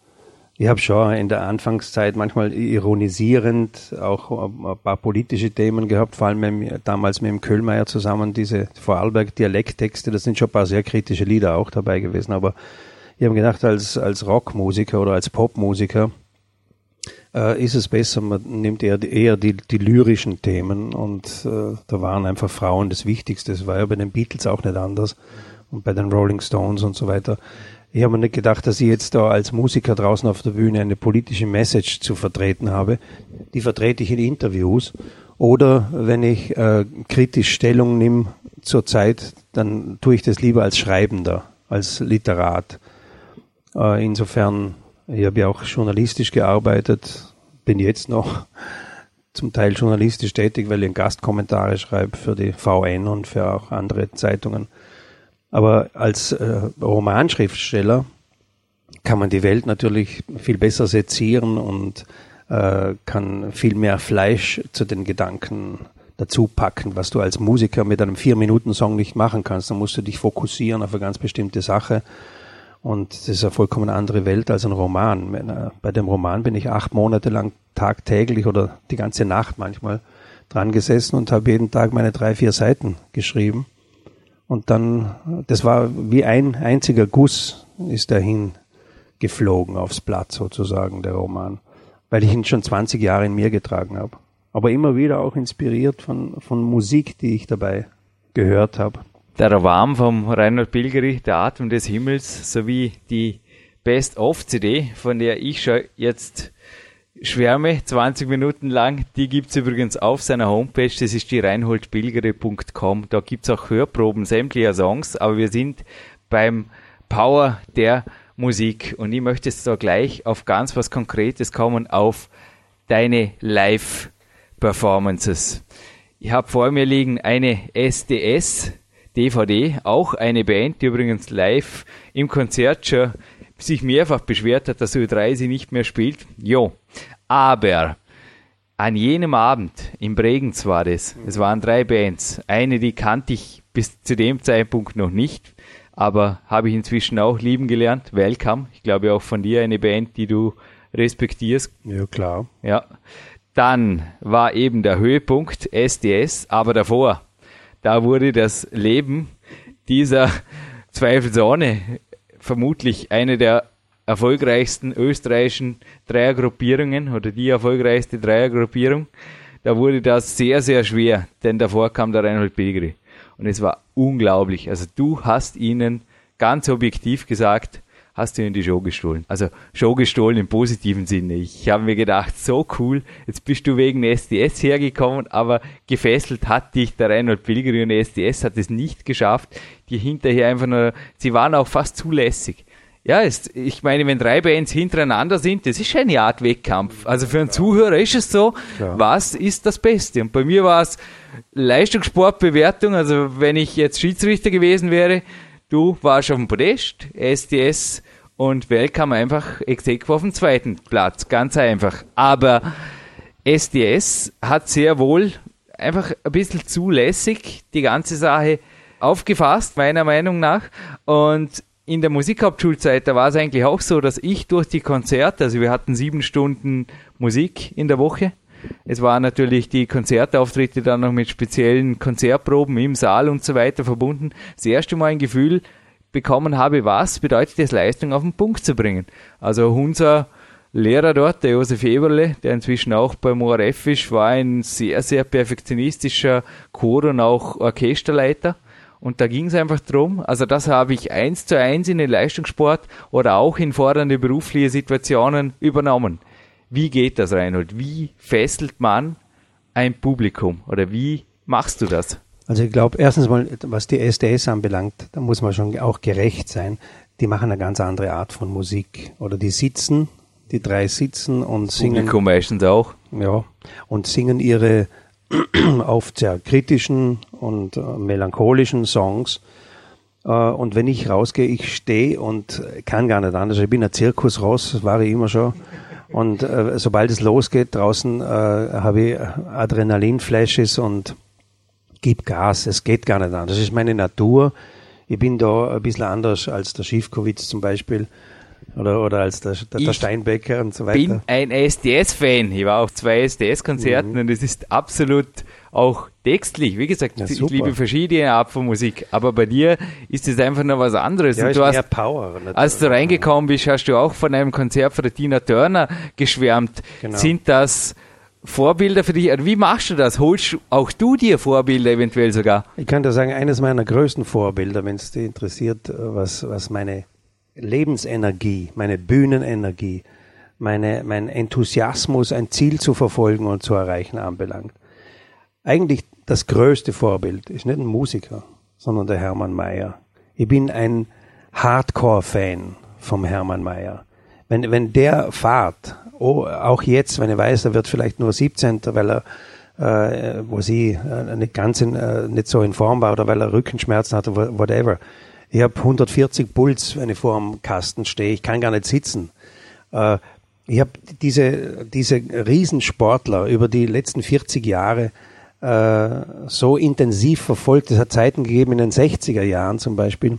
ich habe schon in der Anfangszeit manchmal ironisierend auch ein paar politische Themen gehabt, vor allem mit, damals mit dem Köhlmeier zusammen, diese Vorarlberg-Dialekttexte, das sind schon ein paar sehr kritische Lieder auch dabei gewesen, aber ich habe gedacht, als, als Rockmusiker oder als Popmusiker äh, ist es besser, man nimmt eher, eher die, die lyrischen Themen und äh, da waren einfach Frauen das Wichtigste, das war ja bei den Beatles auch nicht anders und bei den Rolling Stones und so weiter. Ich habe mir nicht gedacht, dass ich jetzt da als Musiker draußen auf der Bühne eine politische Message zu vertreten habe. Die vertrete ich in Interviews. Oder wenn ich äh, kritisch Stellung nehme zur Zeit, dann tue ich das lieber als Schreibender, als Literat. Äh, insofern, ich habe ja auch journalistisch gearbeitet, bin jetzt noch zum Teil journalistisch tätig, weil ich Gastkommentare schreibe für die VN und für auch andere Zeitungen. Aber als äh, Romanschriftsteller kann man die Welt natürlich viel besser sezieren und äh, kann viel mehr Fleisch zu den Gedanken dazu packen, was du als Musiker mit einem Vier-Minuten-Song nicht machen kannst. Da musst du dich fokussieren auf eine ganz bestimmte Sache. Und das ist eine vollkommen andere Welt als ein Roman. Äh, bei dem Roman bin ich acht Monate lang tagtäglich oder die ganze Nacht manchmal dran gesessen und habe jeden Tag meine drei, vier Seiten geschrieben. Und dann, das war wie ein einziger Guss, ist dahin geflogen aufs Blatt sozusagen, der Roman, weil ich ihn schon 20 Jahre in mir getragen habe. Aber immer wieder auch inspiriert von, von Musik, die ich dabei gehört habe. Der Roman vom Reinhard Pilgeri, Der Atem des Himmels, sowie die Best-of-CD, von der ich schon jetzt schwärme, 20 Minuten lang. Die gibt's übrigens auf seiner Homepage, das ist die reinholdbilgere.com. Da gibt's auch Hörproben sämtlicher Songs, aber wir sind beim Power der Musik und ich möchte jetzt da gleich auf ganz was Konkretes kommen, auf deine Live-Performances. Ich habe vor mir liegen eine SDS DVD, auch eine Band, die übrigens live im Konzert schon sich mehrfach beschwert hat, dass Ö3 sie nicht mehr spielt. Jo, aber an jenem Abend im Bregenz war das. Es waren drei Bands. Eine, die kannte ich bis zu dem Zeitpunkt noch nicht, aber habe ich inzwischen auch lieben gelernt. Welcome. Ich glaube auch von dir eine Band, die du respektierst. Ja, klar. Ja. Dann war eben der Höhepunkt SDS, aber davor, da wurde das Leben dieser zweifelsohne vermutlich eine der erfolgreichsten österreichischen Dreiergruppierungen oder die erfolgreichste Dreiergruppierung. Da wurde das sehr, sehr schwer, denn davor kam der Reinhold Begri. Und es war unglaublich. Also du hast ihnen ganz objektiv gesagt, hast du ihnen die Show gestohlen. Also Show gestohlen im positiven Sinne. Ich habe mir gedacht, so cool, jetzt bist du wegen SDS hergekommen, aber gefesselt hat dich der Reinhold Pilgeri und SDS hat es nicht geschafft, die hinterher einfach nur, sie waren auch fast zulässig. Ja, ist, ich meine, wenn drei Bands hintereinander sind, das ist eine Art Wettkampf. Also für einen Zuhörer ist es so, ja. was ist das Beste? Und bei mir war es Leistungssportbewertung, also wenn ich jetzt Schiedsrichter gewesen wäre, du warst auf dem Podest, SDS und Welcome einfach Execo auf dem zweiten Platz, ganz einfach. Aber SDS hat sehr wohl einfach ein bisschen zulässig die ganze Sache aufgefasst, meiner Meinung nach. Und in der Musikhauptschulzeit, da war es eigentlich auch so, dass ich durch die Konzerte, also wir hatten sieben Stunden Musik in der Woche. Es waren natürlich die Konzertauftritte dann noch mit speziellen Konzertproben im Saal und so weiter verbunden. Das erste Mal ein Gefühl bekommen habe, was bedeutet es, Leistung auf den Punkt zu bringen. Also unser Lehrer dort, der Josef Eberle, der inzwischen auch beim ORF ist, war ein sehr, sehr perfektionistischer Chor- und auch Orchesterleiter Und da ging es einfach drum. Also das habe ich eins zu eins in den Leistungssport oder auch in fordernde berufliche Situationen übernommen. Wie geht das, Reinhold? Wie fesselt man ein Publikum? Oder wie machst du das? Also ich glaube, erstens mal, was die SDS anbelangt, da muss man schon auch gerecht sein. Die machen eine ganz andere Art von Musik. Oder die sitzen, die drei sitzen und singen. Publikum meistens auch. Ja, und singen ihre oft sehr kritischen und äh, melancholischen Songs. Äh, und wenn ich rausgehe, ich stehe und kann gar nicht anders. Ich bin ein Zirkusross, das war ich immer schon. Und äh, sobald es losgeht, draußen äh, habe ich Adrenalinflashes und gib Gas. Es geht gar nicht anders. Das ist meine Natur. Ich bin da ein bisschen anders als der Schiefkowitz zum Beispiel. Oder, oder als der, der, der Steinbecker und so weiter. Ich bin ein SDS-Fan. Ich war auf zwei SDS-Konzerten mhm. und es ist absolut auch textlich. Wie gesagt, ja, ich liebe verschiedene Art von Musik, aber bei dir ist es einfach noch was anderes. Ja, und du hast, mehr Power. Natürlich. Als du reingekommen bist, hast du auch von einem Konzert von der Tina Turner geschwärmt. Genau. Sind das Vorbilder für dich? Wie machst du das? Holst auch du dir Vorbilder eventuell sogar? Ich kann dir sagen, eines meiner größten Vorbilder, wenn es dich interessiert, was, was meine Lebensenergie, meine Bühnenenergie, meine, mein Enthusiasmus, ein Ziel zu verfolgen und zu erreichen anbelangt. Eigentlich das größte Vorbild ist nicht ein Musiker, sondern der Hermann Mayer. Ich bin ein Hardcore-Fan vom Hermann Mayer. Wenn, wenn der fahrt, oh, auch jetzt, wenn er weiß, er wird vielleicht nur 17., weil er äh, wo sie äh, nicht ganz in, äh, nicht so in Form war oder weil er Rückenschmerzen hatte, whatever. Ich habe 140 Puls, wenn ich vor dem Kasten stehe. Ich kann gar nicht sitzen. Äh, ich habe diese, diese Riesensportler über die letzten 40 Jahre äh, so intensiv verfolgt. Es hat Zeiten gegeben in den 60er Jahren zum Beispiel.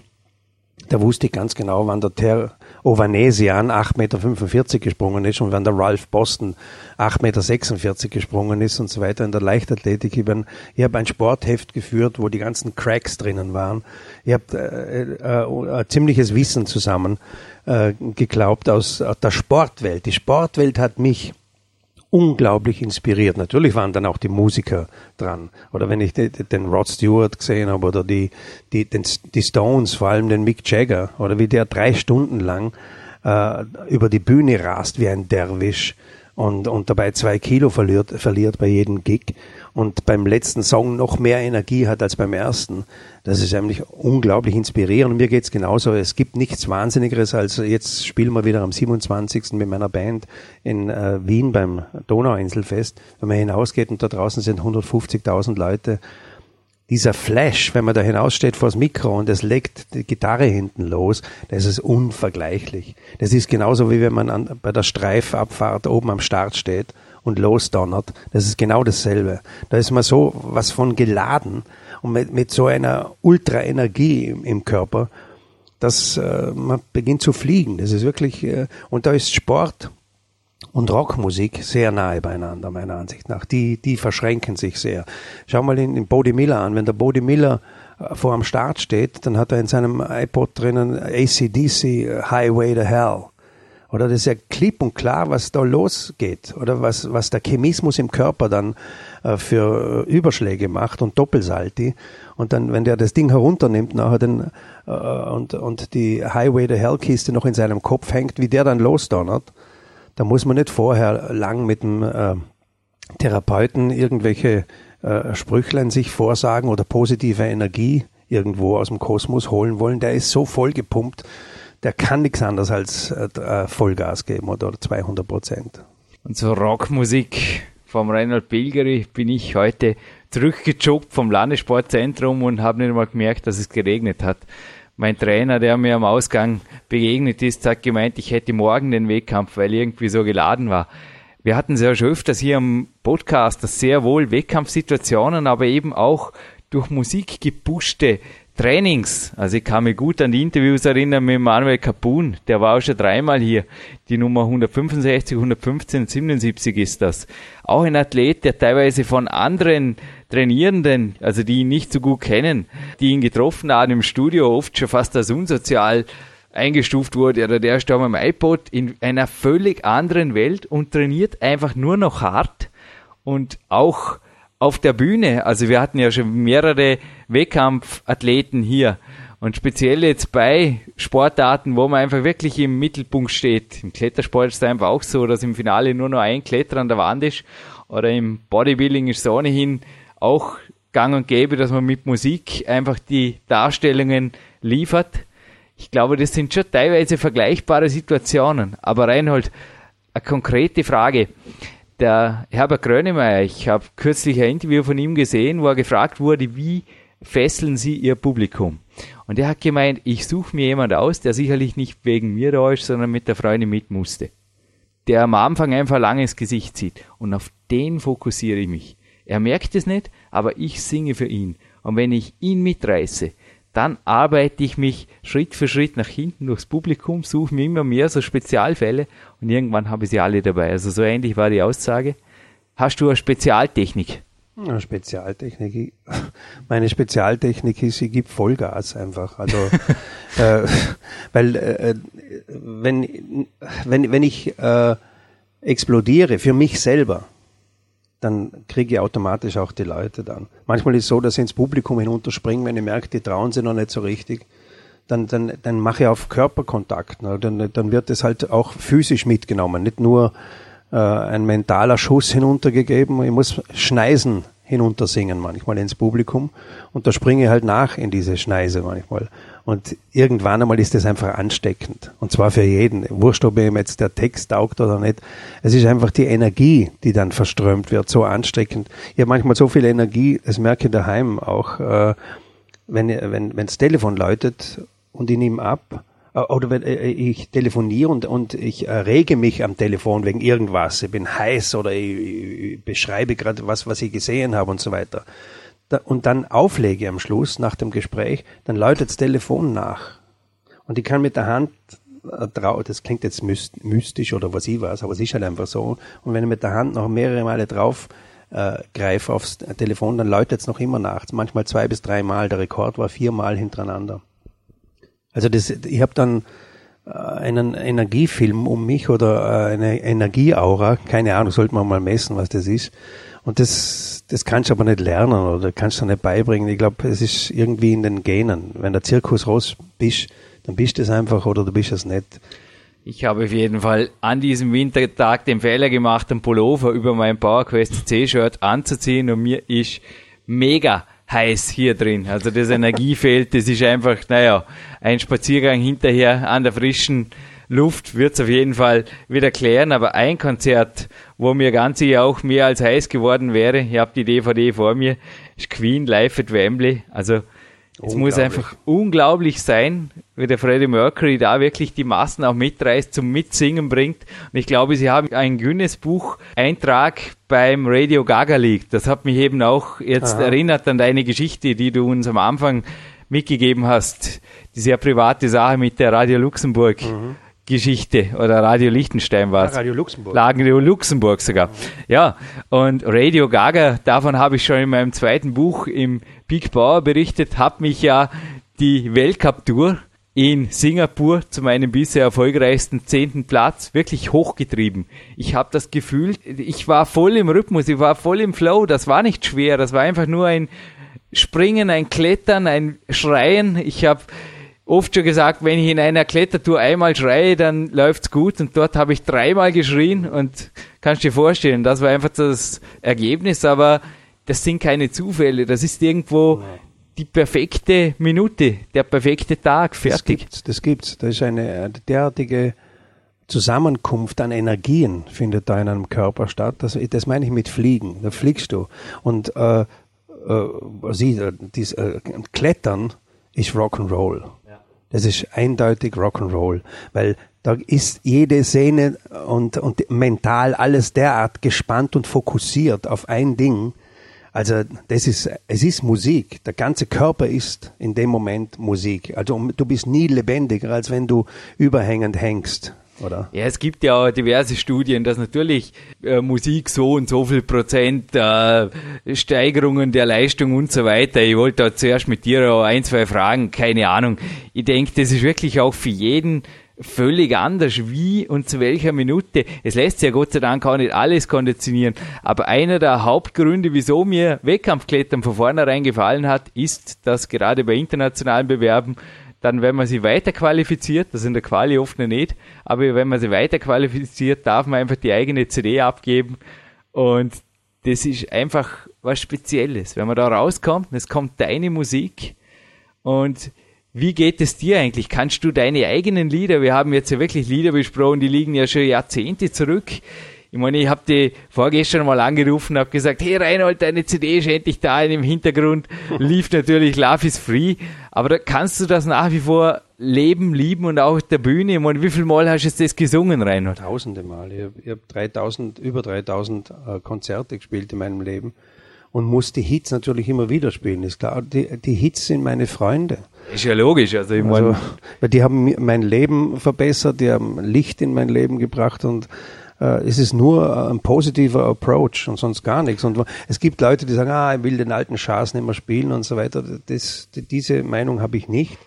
Da wusste ich ganz genau, wann der Ter Ovanesian 8,45 Meter gesprungen ist und wenn der Ralph Boston 8,46 Meter gesprungen ist und so weiter in der Leichtathletik. Ich, bin, ich habe ein Sportheft geführt, wo die ganzen Cracks drinnen waren. Ich habe äh, äh, ein ziemliches Wissen zusammen äh, geglaubt aus, aus der Sportwelt. Die Sportwelt hat mich unglaublich inspiriert. Natürlich waren dann auch die Musiker dran. Oder wenn ich den Rod Stewart gesehen habe oder die, die, den, die Stones, vor allem den Mick Jagger, oder wie der drei Stunden lang äh, über die Bühne rast wie ein Derwisch und, und dabei zwei Kilo verliert, verliert bei jedem Gig und beim letzten Song noch mehr Energie hat als beim ersten. Das ist eigentlich unglaublich inspirierend. Und mir geht's genauso. Es gibt nichts Wahnsinnigeres als jetzt spielen wir wieder am 27. mit meiner Band in äh, Wien beim Donauinselfest. Wenn man hinausgeht und da draußen sind 150.000 Leute dieser Flash, wenn man da hinaussteht vor das Mikro und es legt die Gitarre hinten los, das ist unvergleichlich. Das ist genauso wie wenn man an, bei der Streifabfahrt oben am Start steht und losdonnert. Das ist genau dasselbe. Da ist man so was von geladen und mit, mit so einer Ultraenergie im, im Körper, dass äh, man beginnt zu fliegen. Das ist wirklich, äh, und da ist Sport und Rockmusik sehr nahe beieinander, meiner Ansicht nach. Die, die verschränken sich sehr. Schau mal in, in Bodie Miller an. Wenn der Bodie Miller äh, vor am Start steht, dann hat er in seinem iPod drinnen ACDC äh, Highway to Hell. Oder das ist ja klipp und klar, was da losgeht. Oder was, was der Chemismus im Körper dann äh, für Überschläge macht und Doppelsalti. Und dann, wenn der das Ding herunternimmt nachher dann, äh, und, und die Highway to Hell Kiste noch in seinem Kopf hängt, wie der dann losdonnert, da muss man nicht vorher lang mit dem äh, Therapeuten irgendwelche äh, Sprüchlein sich vorsagen oder positive Energie irgendwo aus dem Kosmos holen wollen. Der ist so vollgepumpt, der kann nichts anderes als äh, Vollgas geben oder 200 Prozent. Und zur Rockmusik vom Reinhold Pilgeri bin ich heute zurückgejoggt vom Landessportzentrum und habe nicht mal gemerkt, dass es geregnet hat. Mein Trainer, der mir am Ausgang begegnet ist, hat gemeint, ich hätte morgen den Wettkampf, weil irgendwie so geladen war. Wir hatten sehr schon öfters hier am Podcast, dass sehr wohl Wettkampfsituationen, aber eben auch durch Musik gepushte Trainings. Also ich kann mich gut an die Interviews erinnern mit Manuel Capun, der war auch schon dreimal hier. Die Nummer 165, 115, 77 ist das. Auch ein Athlet, der teilweise von anderen Trainierenden, also die ihn nicht so gut kennen, die ihn getroffen haben im Studio, oft schon fast als unsozial eingestuft wurde, oder der ist da am iPod in einer völlig anderen Welt und trainiert einfach nur noch hart und auch auf der Bühne, also wir hatten ja schon mehrere Wettkampfathleten hier und speziell jetzt bei Sportarten, wo man einfach wirklich im Mittelpunkt steht. Im Klettersport ist es einfach auch so, dass im Finale nur noch ein Kletterer an der Wand ist oder im Bodybuilding ist es ohnehin auch gang und gäbe, dass man mit Musik einfach die Darstellungen liefert. Ich glaube, das sind schon teilweise vergleichbare Situationen. Aber Reinhold, eine konkrete Frage. Der Herbert Grönemeyer, ich habe kürzlich ein Interview von ihm gesehen, wo er gefragt wurde, wie fesseln Sie Ihr Publikum? Und er hat gemeint, ich suche mir jemand aus, der sicherlich nicht wegen mir da ist, sondern mit der Freundin mit musste. Der am Anfang einfach langes Gesicht sieht. Und auf den fokussiere ich mich. Er merkt es nicht, aber ich singe für ihn. Und wenn ich ihn mitreiße, dann arbeite ich mich Schritt für Schritt nach hinten durchs Publikum, suche mir immer mehr so Spezialfälle und irgendwann habe ich sie alle dabei. Also so ähnlich war die Aussage. Hast du eine Spezialtechnik? Eine Spezialtechnik. Meine Spezialtechnik ist, ich gebe Vollgas einfach. Also, äh, weil äh, wenn, wenn, wenn ich äh, explodiere für mich selber, dann kriege ich automatisch auch die Leute dann. Manchmal ist es so, dass ich ins Publikum hinunterspringen, wenn ich merke, die trauen sich noch nicht so richtig. Dann, dann, dann mache ich auf Körperkontakt. Ne? Dann, dann wird es halt auch physisch mitgenommen, nicht nur äh, ein mentaler Schuss hinuntergegeben. Ich muss Schneisen hinuntersingen manchmal ins Publikum und da springe ich halt nach in diese Schneise manchmal. Und irgendwann einmal ist das einfach ansteckend. Und zwar für jeden. Wurscht, ob ihm jetzt der Text taugt oder nicht. Es ist einfach die Energie, die dann verströmt wird, so ansteckend. Ich habe manchmal so viel Energie, das merke ich daheim auch, äh, wenn, wenn, wenn das Telefon läutet und ich nehme ab, oder wenn äh, ich telefoniere und, und ich rege mich am Telefon wegen irgendwas, ich bin heiß oder ich, beschreibe gerade was, was ich gesehen habe und so weiter und dann auflege am Schluss nach dem Gespräch, dann läutet das Telefon nach. Und ich kann mit der Hand äh, drauf, das klingt jetzt mystisch oder was ich weiß, aber es ist halt einfach so. Und wenn ich mit der Hand noch mehrere Male drauf äh, greife aufs Telefon, dann läutet es noch immer nach. Manchmal zwei bis drei Mal. Der Rekord war viermal hintereinander. Also das, ich habe dann äh, einen Energiefilm um mich oder äh, eine Energieaura, keine Ahnung, sollte man mal messen, was das ist. Und das, das kannst du aber nicht lernen oder kannst du nicht beibringen. Ich glaube, es ist irgendwie in den Genen. Wenn der Zirkus raus bist, dann bist du es einfach oder du bist es nicht. Ich habe auf jeden Fall an diesem Wintertag den Fehler gemacht, einen Pullover über mein PowerQuest C-Shirt anzuziehen und mir ist mega heiß hier drin. Also das Energiefeld, das ist einfach, naja, ein Spaziergang hinterher an der frischen Luft wird es auf jeden Fall wieder klären, aber ein Konzert, wo mir ganz sicher auch mehr als heiß geworden wäre, ich habe die DVD vor mir, ist Queen live at Wembley. Also es muss einfach unglaublich sein, wie der Freddie Mercury da wirklich die Massen auch mitreißt, zum Mitsingen bringt. Und ich glaube, sie haben einen Guinness-Buch-Eintrag beim Radio Gaga League. Das hat mich eben auch jetzt Aha. erinnert an deine Geschichte, die du uns am Anfang mitgegeben hast. Die sehr private Sache mit der Radio Luxemburg. Mhm. Geschichte oder Radio Liechtenstein war es. Ja, Radio Luxemburg. Radio Luxemburg sogar. Ja, und Radio Gaga, davon habe ich schon in meinem zweiten Buch im Big Bauer berichtet, hat mich ja die Weltcup-Tour in Singapur zu meinem bisher erfolgreichsten zehnten Platz wirklich hochgetrieben. Ich habe das Gefühl, ich war voll im Rhythmus, ich war voll im Flow, das war nicht schwer, das war einfach nur ein Springen, ein Klettern, ein Schreien. Ich habe oft schon gesagt, wenn ich in einer Klettertour einmal schreie, dann läuft's gut. Und dort habe ich dreimal geschrien und kannst dir vorstellen, das war einfach das Ergebnis, aber das sind keine Zufälle. Das ist irgendwo die perfekte Minute, der perfekte Tag, fertig. Das gibt's, das gibt's. Das ist eine derartige Zusammenkunft an Energien findet da in einem Körper statt. Das, das meine ich mit Fliegen. Da fliegst du. Und äh, äh, sie, äh, dies, äh, Klettern ist Rock'n'Roll. Das ist eindeutig Rock'n'Roll, weil da ist jede Sehne und, und mental alles derart gespannt und fokussiert auf ein Ding. Also das ist, es ist Musik. Der ganze Körper ist in dem Moment Musik. Also du bist nie lebendiger, als wenn du überhängend hängst oder? Ja, es gibt ja diverse Studien, dass natürlich äh, Musik so und so viel Prozent äh, Steigerungen der Leistung und so weiter. Ich wollte da zuerst mit dir ein, zwei Fragen, keine Ahnung. Ich denke, das ist wirklich auch für jeden völlig anders, wie und zu welcher Minute. Es lässt sich ja Gott sei Dank auch nicht alles konditionieren, aber einer der Hauptgründe, wieso mir Wettkampfklettern von vornherein gefallen hat, ist, dass gerade bei internationalen Bewerben dann, wenn man sie weiter qualifiziert, das in der Quali oft noch nicht, aber wenn man sie weiter qualifiziert, darf man einfach die eigene CD abgeben und das ist einfach was Spezielles. Wenn man da rauskommt, es kommt deine Musik und wie geht es dir eigentlich? Kannst du deine eigenen Lieder, wir haben jetzt ja wirklich Lieder besprochen, die liegen ja schon Jahrzehnte zurück. Ich meine, ich habe die vorgestern mal angerufen und habe gesagt, hey Reinhold, deine CD ist endlich da. Und im Hintergrund lief natürlich Love is Free. Aber kannst du das nach wie vor leben, lieben und auch der Bühne. Ich meine, wie viel Mal hast du das gesungen, Reinhold? Tausende Mal. Ich habe hab 3000, über 3000 äh, Konzerte gespielt in meinem Leben und muss die Hits natürlich immer wieder spielen. Ist klar, die, die Hits sind meine Freunde. Ist ja logisch. Also, ich meine, Also, weil die haben mein Leben verbessert, die haben Licht in mein Leben gebracht und äh, es ist nur ein positiver Approach und sonst gar nichts. Und es gibt Leute, die sagen, ah, ich will den alten Schaß nicht mehr spielen und so weiter. Das, diese Meinung habe ich nicht.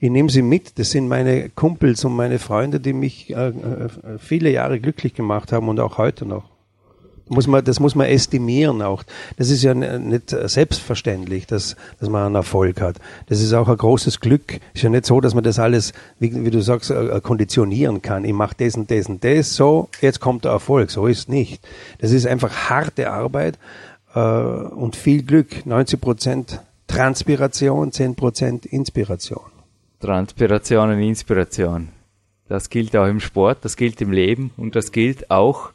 Ich nehme sie mit. Das sind meine Kumpels und meine Freunde, die mich äh, äh, viele Jahre glücklich gemacht haben und auch heute noch muss man, das muss man estimieren auch. Das ist ja nicht selbstverständlich, dass, dass man einen Erfolg hat. Das ist auch ein großes Glück. Ist ja nicht so, dass man das alles, wie, wie du sagst, äh, konditionieren kann. Ich mache das und das und das, so, jetzt kommt der Erfolg. So ist nicht. Das ist einfach harte Arbeit äh, und viel Glück. 90 Prozent Transpiration, 10 Prozent Inspiration. Transpiration und Inspiration. Das gilt auch im Sport, das gilt im Leben und das gilt auch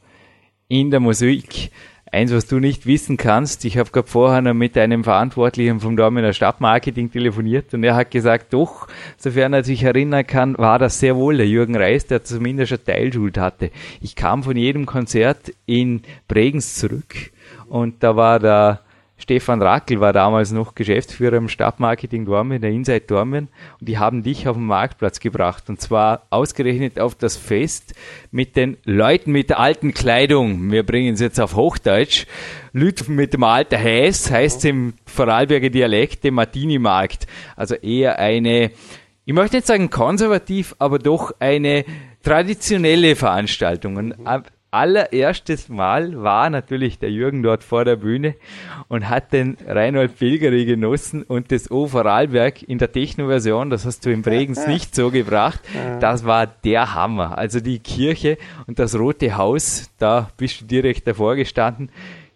in der Musik. Eins, was du nicht wissen kannst, ich habe gerade vorher noch mit einem Verantwortlichen vom Dortmunder Stadtmarketing telefoniert und er hat gesagt, doch, sofern er sich erinnern kann, war das sehr wohl der Jürgen Reis, der zumindest eine Teilschuld hatte. Ich kam von jedem Konzert in Bregenz zurück und da war der Stefan Rackel war damals noch Geschäftsführer im Stadtmarketing Dormen, der Inside Dormen, und die haben dich auf den Marktplatz gebracht. Und zwar ausgerechnet auf das Fest mit den Leuten mit der alten Kleidung. Wir bringen es jetzt auf Hochdeutsch. Leute mit dem alten Häs, heißt im Vorarlberger Dialekt, dem Martini-Markt. Also eher eine, ich möchte nicht sagen konservativ, aber doch eine traditionelle Veranstaltung. Und allererstes Mal war natürlich der Jürgen dort vor der Bühne und hat den Reinhold Pilgeri genossen und das O Vorarlberg in der Techno-Version, das hast du in Bregenz nicht so gebracht, das war der Hammer. Also die Kirche und das Rote Haus, da bist du direkt davor gestanden,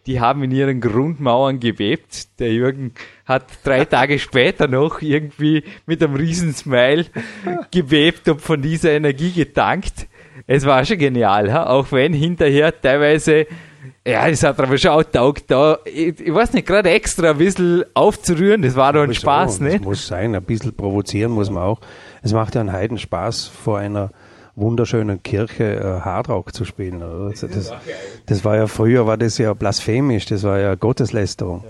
die haben in ihren Grundmauern gebebt. Der Jürgen hat drei Tage später noch irgendwie mit einem Riesensmile gebebt und von dieser Energie getankt es war schon genial, auch wenn hinterher teilweise, ja, es hat aber schon auch taugt, da, ich, ich, weiß nicht, gerade extra ein bisschen aufzurühren, das war doch ein Spaß, ne? Das muss sein, ein bisschen provozieren muss man auch. Es macht ja einen Heiden Spaß, vor einer wunderschönen Kirche äh, Hardrock zu spielen. Das, das, das, war ja früher, war das ja blasphemisch, das war ja Gotteslästerung.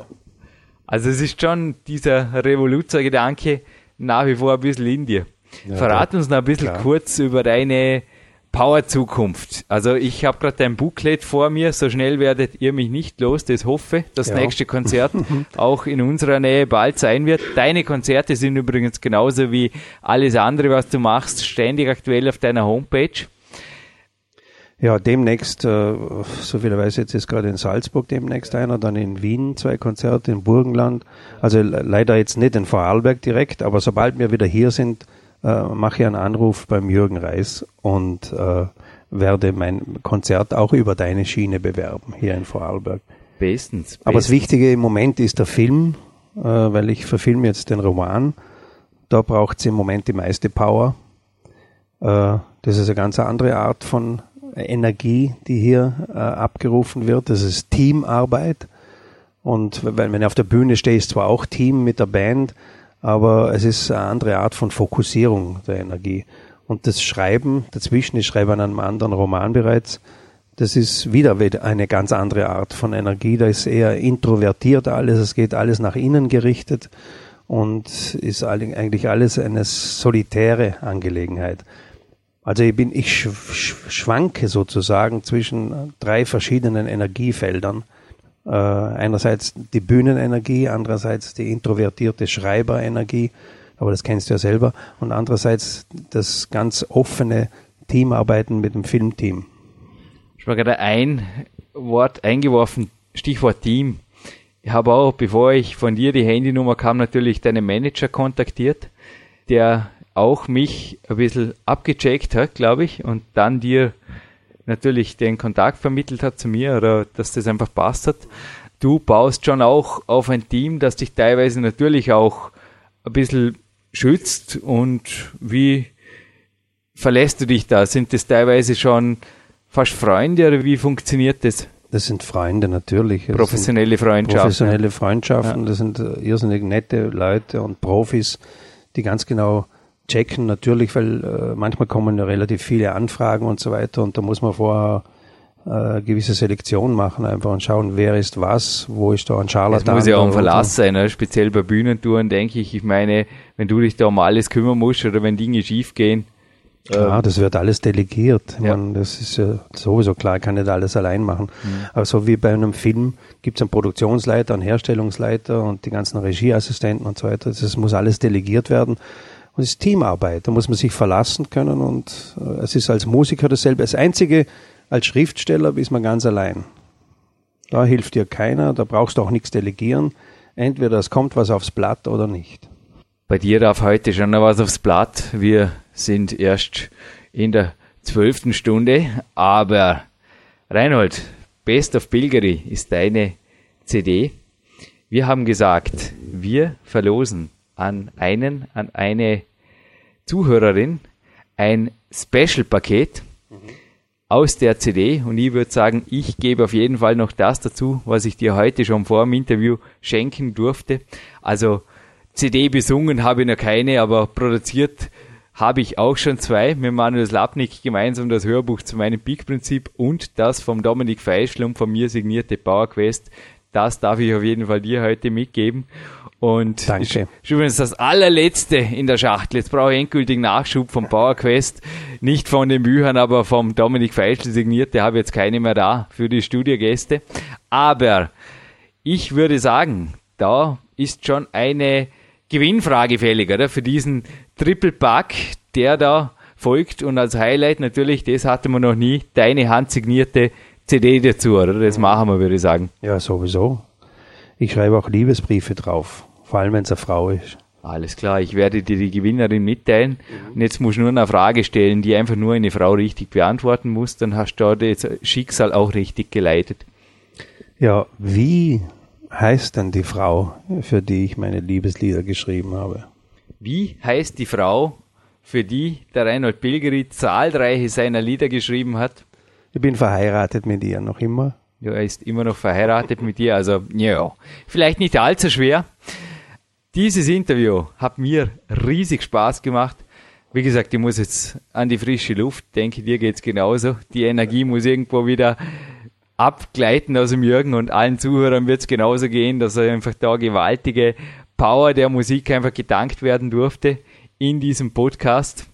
Also es ist schon dieser Revoluzzer-Gedanke nach wie vor ein bisschen in dir. Ja, Verrat uns noch ein bisschen klar. kurz über deine Power Zukunft. Also ich habe gerade ein Booklet vor mir. So schnell werdet ihr mich nicht los. Das hoffe, das ja. nächste Konzert auch in unserer Nähe bald sein wird. Deine Konzerte sind übrigens genauso wie alles andere, was du machst, ständig aktuell auf deiner Homepage. Ja, demnächst, äh, so viel weiß jetzt ist gerade in Salzburg demnächst einer, dann in Wien zwei Konzerte, in Burgenland. Also leider jetzt nicht in Vorarlberg direkt, aber sobald wir wieder hier sind, äh, mache ich einen Anruf beim Jürgen Reis und äh, werde mein Konzert auch über deine Schiene bewerben hier in Vorarlberg. Bestens. bestens. Aber das Wichtige im Moment ist der Film, äh, weil ich verfilme jetzt den Roman. Da braucht es im Moment die meiste Power. Äh, das ist eine ganz andere Art von Energie, die hier äh, abgerufen wird. Das ist Teamarbeit. Und wenn ich auf der Bühne stehe, ist zwar auch Team mit der Band, aber es ist eine andere Art von Fokussierung der Energie. Und das Schreiben dazwischen, ich schreibe an einem anderen Roman bereits, das ist wieder eine ganz andere Art von Energie. Da ist eher introvertiert alles, es geht alles nach innen gerichtet und ist eigentlich alles eine solitäre Angelegenheit. Also ich bin, ich schwanke sozusagen zwischen drei verschiedenen Energiefeldern äh, einerseits die Bühnenenergie, andererseits die introvertierte Schreiberenergie, aber das kennst du ja selber. Und andererseits das ganz offene Teamarbeiten mit dem Filmteam. Ich habe gerade ein Wort eingeworfen, Stichwort Team. Ich habe auch, bevor ich von dir die Handynummer kam, natürlich deinen Manager kontaktiert, der auch mich ein bisschen abgecheckt hat, glaube ich, und dann dir natürlich den Kontakt vermittelt hat zu mir oder dass das einfach passt hat. Du baust schon auch auf ein Team, das dich teilweise natürlich auch ein bisschen schützt und wie verlässt du dich da? Sind das teilweise schon fast Freunde oder wie funktioniert das? Das sind Freunde natürlich. Das professionelle Freundschaften. Professionelle Freundschaften, ja. das sind irrsinnig nette Leute und Profis, die ganz genau checken natürlich, weil äh, manchmal kommen ja relativ viele Anfragen und so weiter und da muss man vorher äh, gewisse Selektion machen einfach und schauen, wer ist was, wo ist da ein Scharlatan. Das muss ja auch ein Verlass sein, ne? speziell bei Bühnentouren denke ich. Ich meine, wenn du dich da um alles kümmern musst oder wenn Dinge schief gehen. Ja, ähm, das wird alles delegiert. Ich ja. meine, das ist ja sowieso klar, ich kann nicht alles allein machen. Mhm. Aber so wie bei einem Film gibt es einen Produktionsleiter, einen Herstellungsleiter und die ganzen Regieassistenten und so weiter. Das muss alles delegiert werden. Und es ist Teamarbeit. Da muss man sich verlassen können und äh, es ist als Musiker dasselbe. Das Einzige, als Schriftsteller bist man ganz allein. Da hilft dir keiner, da brauchst du auch nichts delegieren. Entweder es kommt was aufs Blatt oder nicht. Bei dir darf heute schon noch was aufs Blatt. Wir sind erst in der zwölften Stunde, aber Reinhold, Best of Pilgeri ist deine CD. Wir haben gesagt, wir verlosen an einen, an eine Zuhörerin ein Special-Paket mhm. aus der CD und ich würde sagen, ich gebe auf jeden Fall noch das dazu, was ich dir heute schon vor dem Interview schenken durfte. Also CD besungen habe ich noch keine, aber produziert habe ich auch schon zwei mit Manuel Slapnik gemeinsam das Hörbuch zu meinem Peak-Prinzip und das vom Dominik Feischl und von mir signierte Power Quest. Das darf ich auf jeden Fall dir heute mitgeben. Und Danke. ist übrigens das allerletzte in der Schachtel. Jetzt brauche ich endgültig Nachschub vom Power Quest. Nicht von den Büchern, aber vom Dominik Feischl signiert. Der habe jetzt keine mehr da für die Studiogäste. Aber ich würde sagen, da ist schon eine Gewinnfrage fällig, oder? Für diesen Triple Pack, der da folgt. Und als Highlight natürlich, das hatte man noch nie, deine handsignierte CD dazu, oder? Das machen wir, würde ich sagen. Ja, sowieso. Ich schreibe auch Liebesbriefe drauf. Vor allem, wenn es eine Frau ist. Alles klar, ich werde dir die Gewinnerin mitteilen. Mhm. Und jetzt musst du nur eine Frage stellen, die einfach nur eine Frau richtig beantworten muss. Dann hast du das Schicksal auch richtig geleitet. Ja, wie heißt denn die Frau, für die ich meine Liebeslieder geschrieben habe? Wie heißt die Frau, für die der Reinhold Pilgeri zahlreiche seiner Lieder geschrieben hat? Ich bin verheiratet mit ihr noch immer. Ja, er ist immer noch verheiratet mit dir, also ja, vielleicht nicht allzu schwer. Dieses Interview hat mir riesig Spaß gemacht. Wie gesagt, ich muss jetzt an die frische Luft. Denke, dir geht's genauso. Die Energie muss irgendwo wieder abgleiten aus dem Jürgen und allen Zuhörern wird's genauso gehen, dass er einfach da gewaltige Power der Musik einfach gedankt werden durfte in diesem Podcast.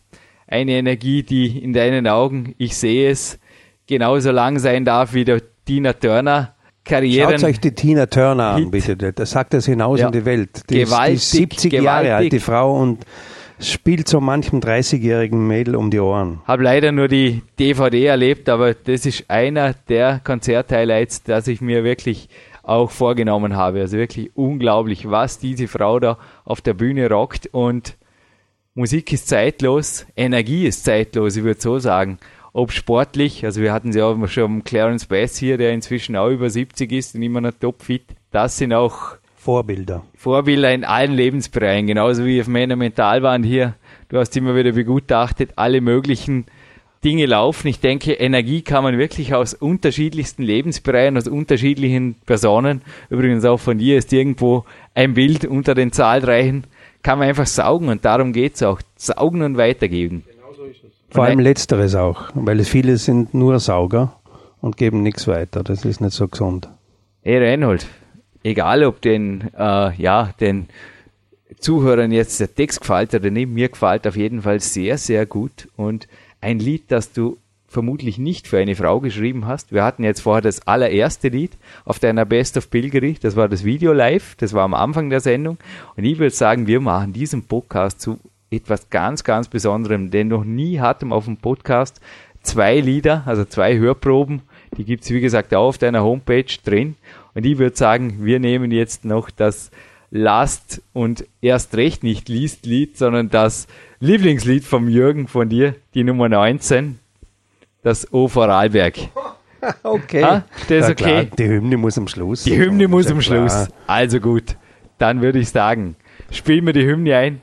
Eine Energie, die in deinen Augen, ich sehe es, genauso lang sein darf wie der Tina Turner Karriere. Schaut euch die Tina Turner an, bitte. Das sagt das hinaus ja. in die Welt. Die gewaltig, ist, die 70 gewaltig. Jahre alt, die Frau, und spielt so manchem 30-jährigen Mädel um die Ohren. Hab leider nur die DVD erlebt, aber das ist einer der Konzerthighlights, das ich mir wirklich auch vorgenommen habe. Also wirklich unglaublich, was diese Frau da auf der Bühne rockt und Musik ist zeitlos, Energie ist zeitlos, ich würde so sagen ob sportlich, also wir hatten sie auch schon Clarence Bass hier, der inzwischen auch über 70 ist und immer noch topfit. Das sind auch Vorbilder. Vorbilder in allen Lebensbereichen, genauso wie auf meiner Mentalwand hier. Du hast immer wieder begutachtet, alle möglichen Dinge laufen. Ich denke, Energie kann man wirklich aus unterschiedlichsten Lebensbereichen, aus unterschiedlichen Personen, übrigens auch von dir ist irgendwo ein Bild unter den zahlreichen, kann man einfach saugen und darum geht es auch. Saugen und weitergeben. Vor allem letzteres auch, weil viele sind nur Sauger und geben nichts weiter. Das ist nicht so gesund. Hey Reinhold, egal ob den, äh, ja, den Zuhörern jetzt der Text gefällt oder nicht, mir gefällt auf jeden Fall sehr, sehr gut und ein Lied, das du vermutlich nicht für eine Frau geschrieben hast. Wir hatten jetzt vorher das allererste Lied auf deiner Best of Pilgerich, das war das Video live, das war am Anfang der Sendung. Und ich würde sagen, wir machen diesen Podcast zu etwas ganz, ganz Besonderem, denn noch nie hatten wir auf dem Podcast zwei Lieder, also zwei Hörproben. Die gibt's wie gesagt auch auf deiner Homepage drin. Und ich würde sagen, wir nehmen jetzt noch das Last und erst recht nicht Liest Lied, sondern das Lieblingslied vom Jürgen von dir, die Nummer 19, das O Vorarlberg. Okay. Ah, das ist okay. Klar, die Hymne muss am Schluss. Die Hymne muss am klar. Schluss. Also gut, dann würde ich sagen, spielen wir die Hymne ein.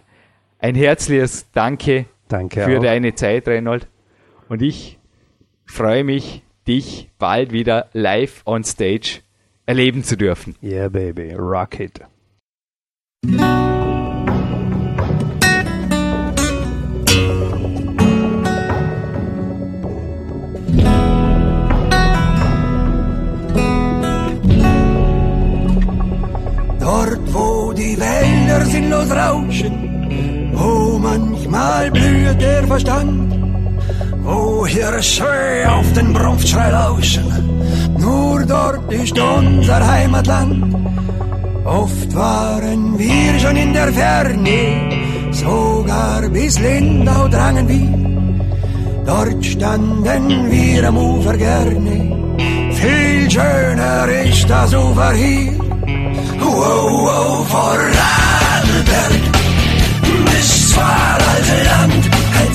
Ein herzliches Danke Danke für auch. deine Zeit, Reinhold. Und ich freue mich, dich bald wieder live on stage erleben zu dürfen. Yeah, baby. Rock it. Dort, wo die Wälder sinnlos rauschen, manchmal blüht der Verstand, wo Hirsche auf den Brunftschrei lauschen, nur dort ist unser Heimatland. Oft waren wir schon in der Ferne, sogar bis Lindau drangen wir. Dort standen wir am Ufer gerne, viel schöner ist das Ufer hier. Wow, wow, Vorarlberg ist zwar als Land ein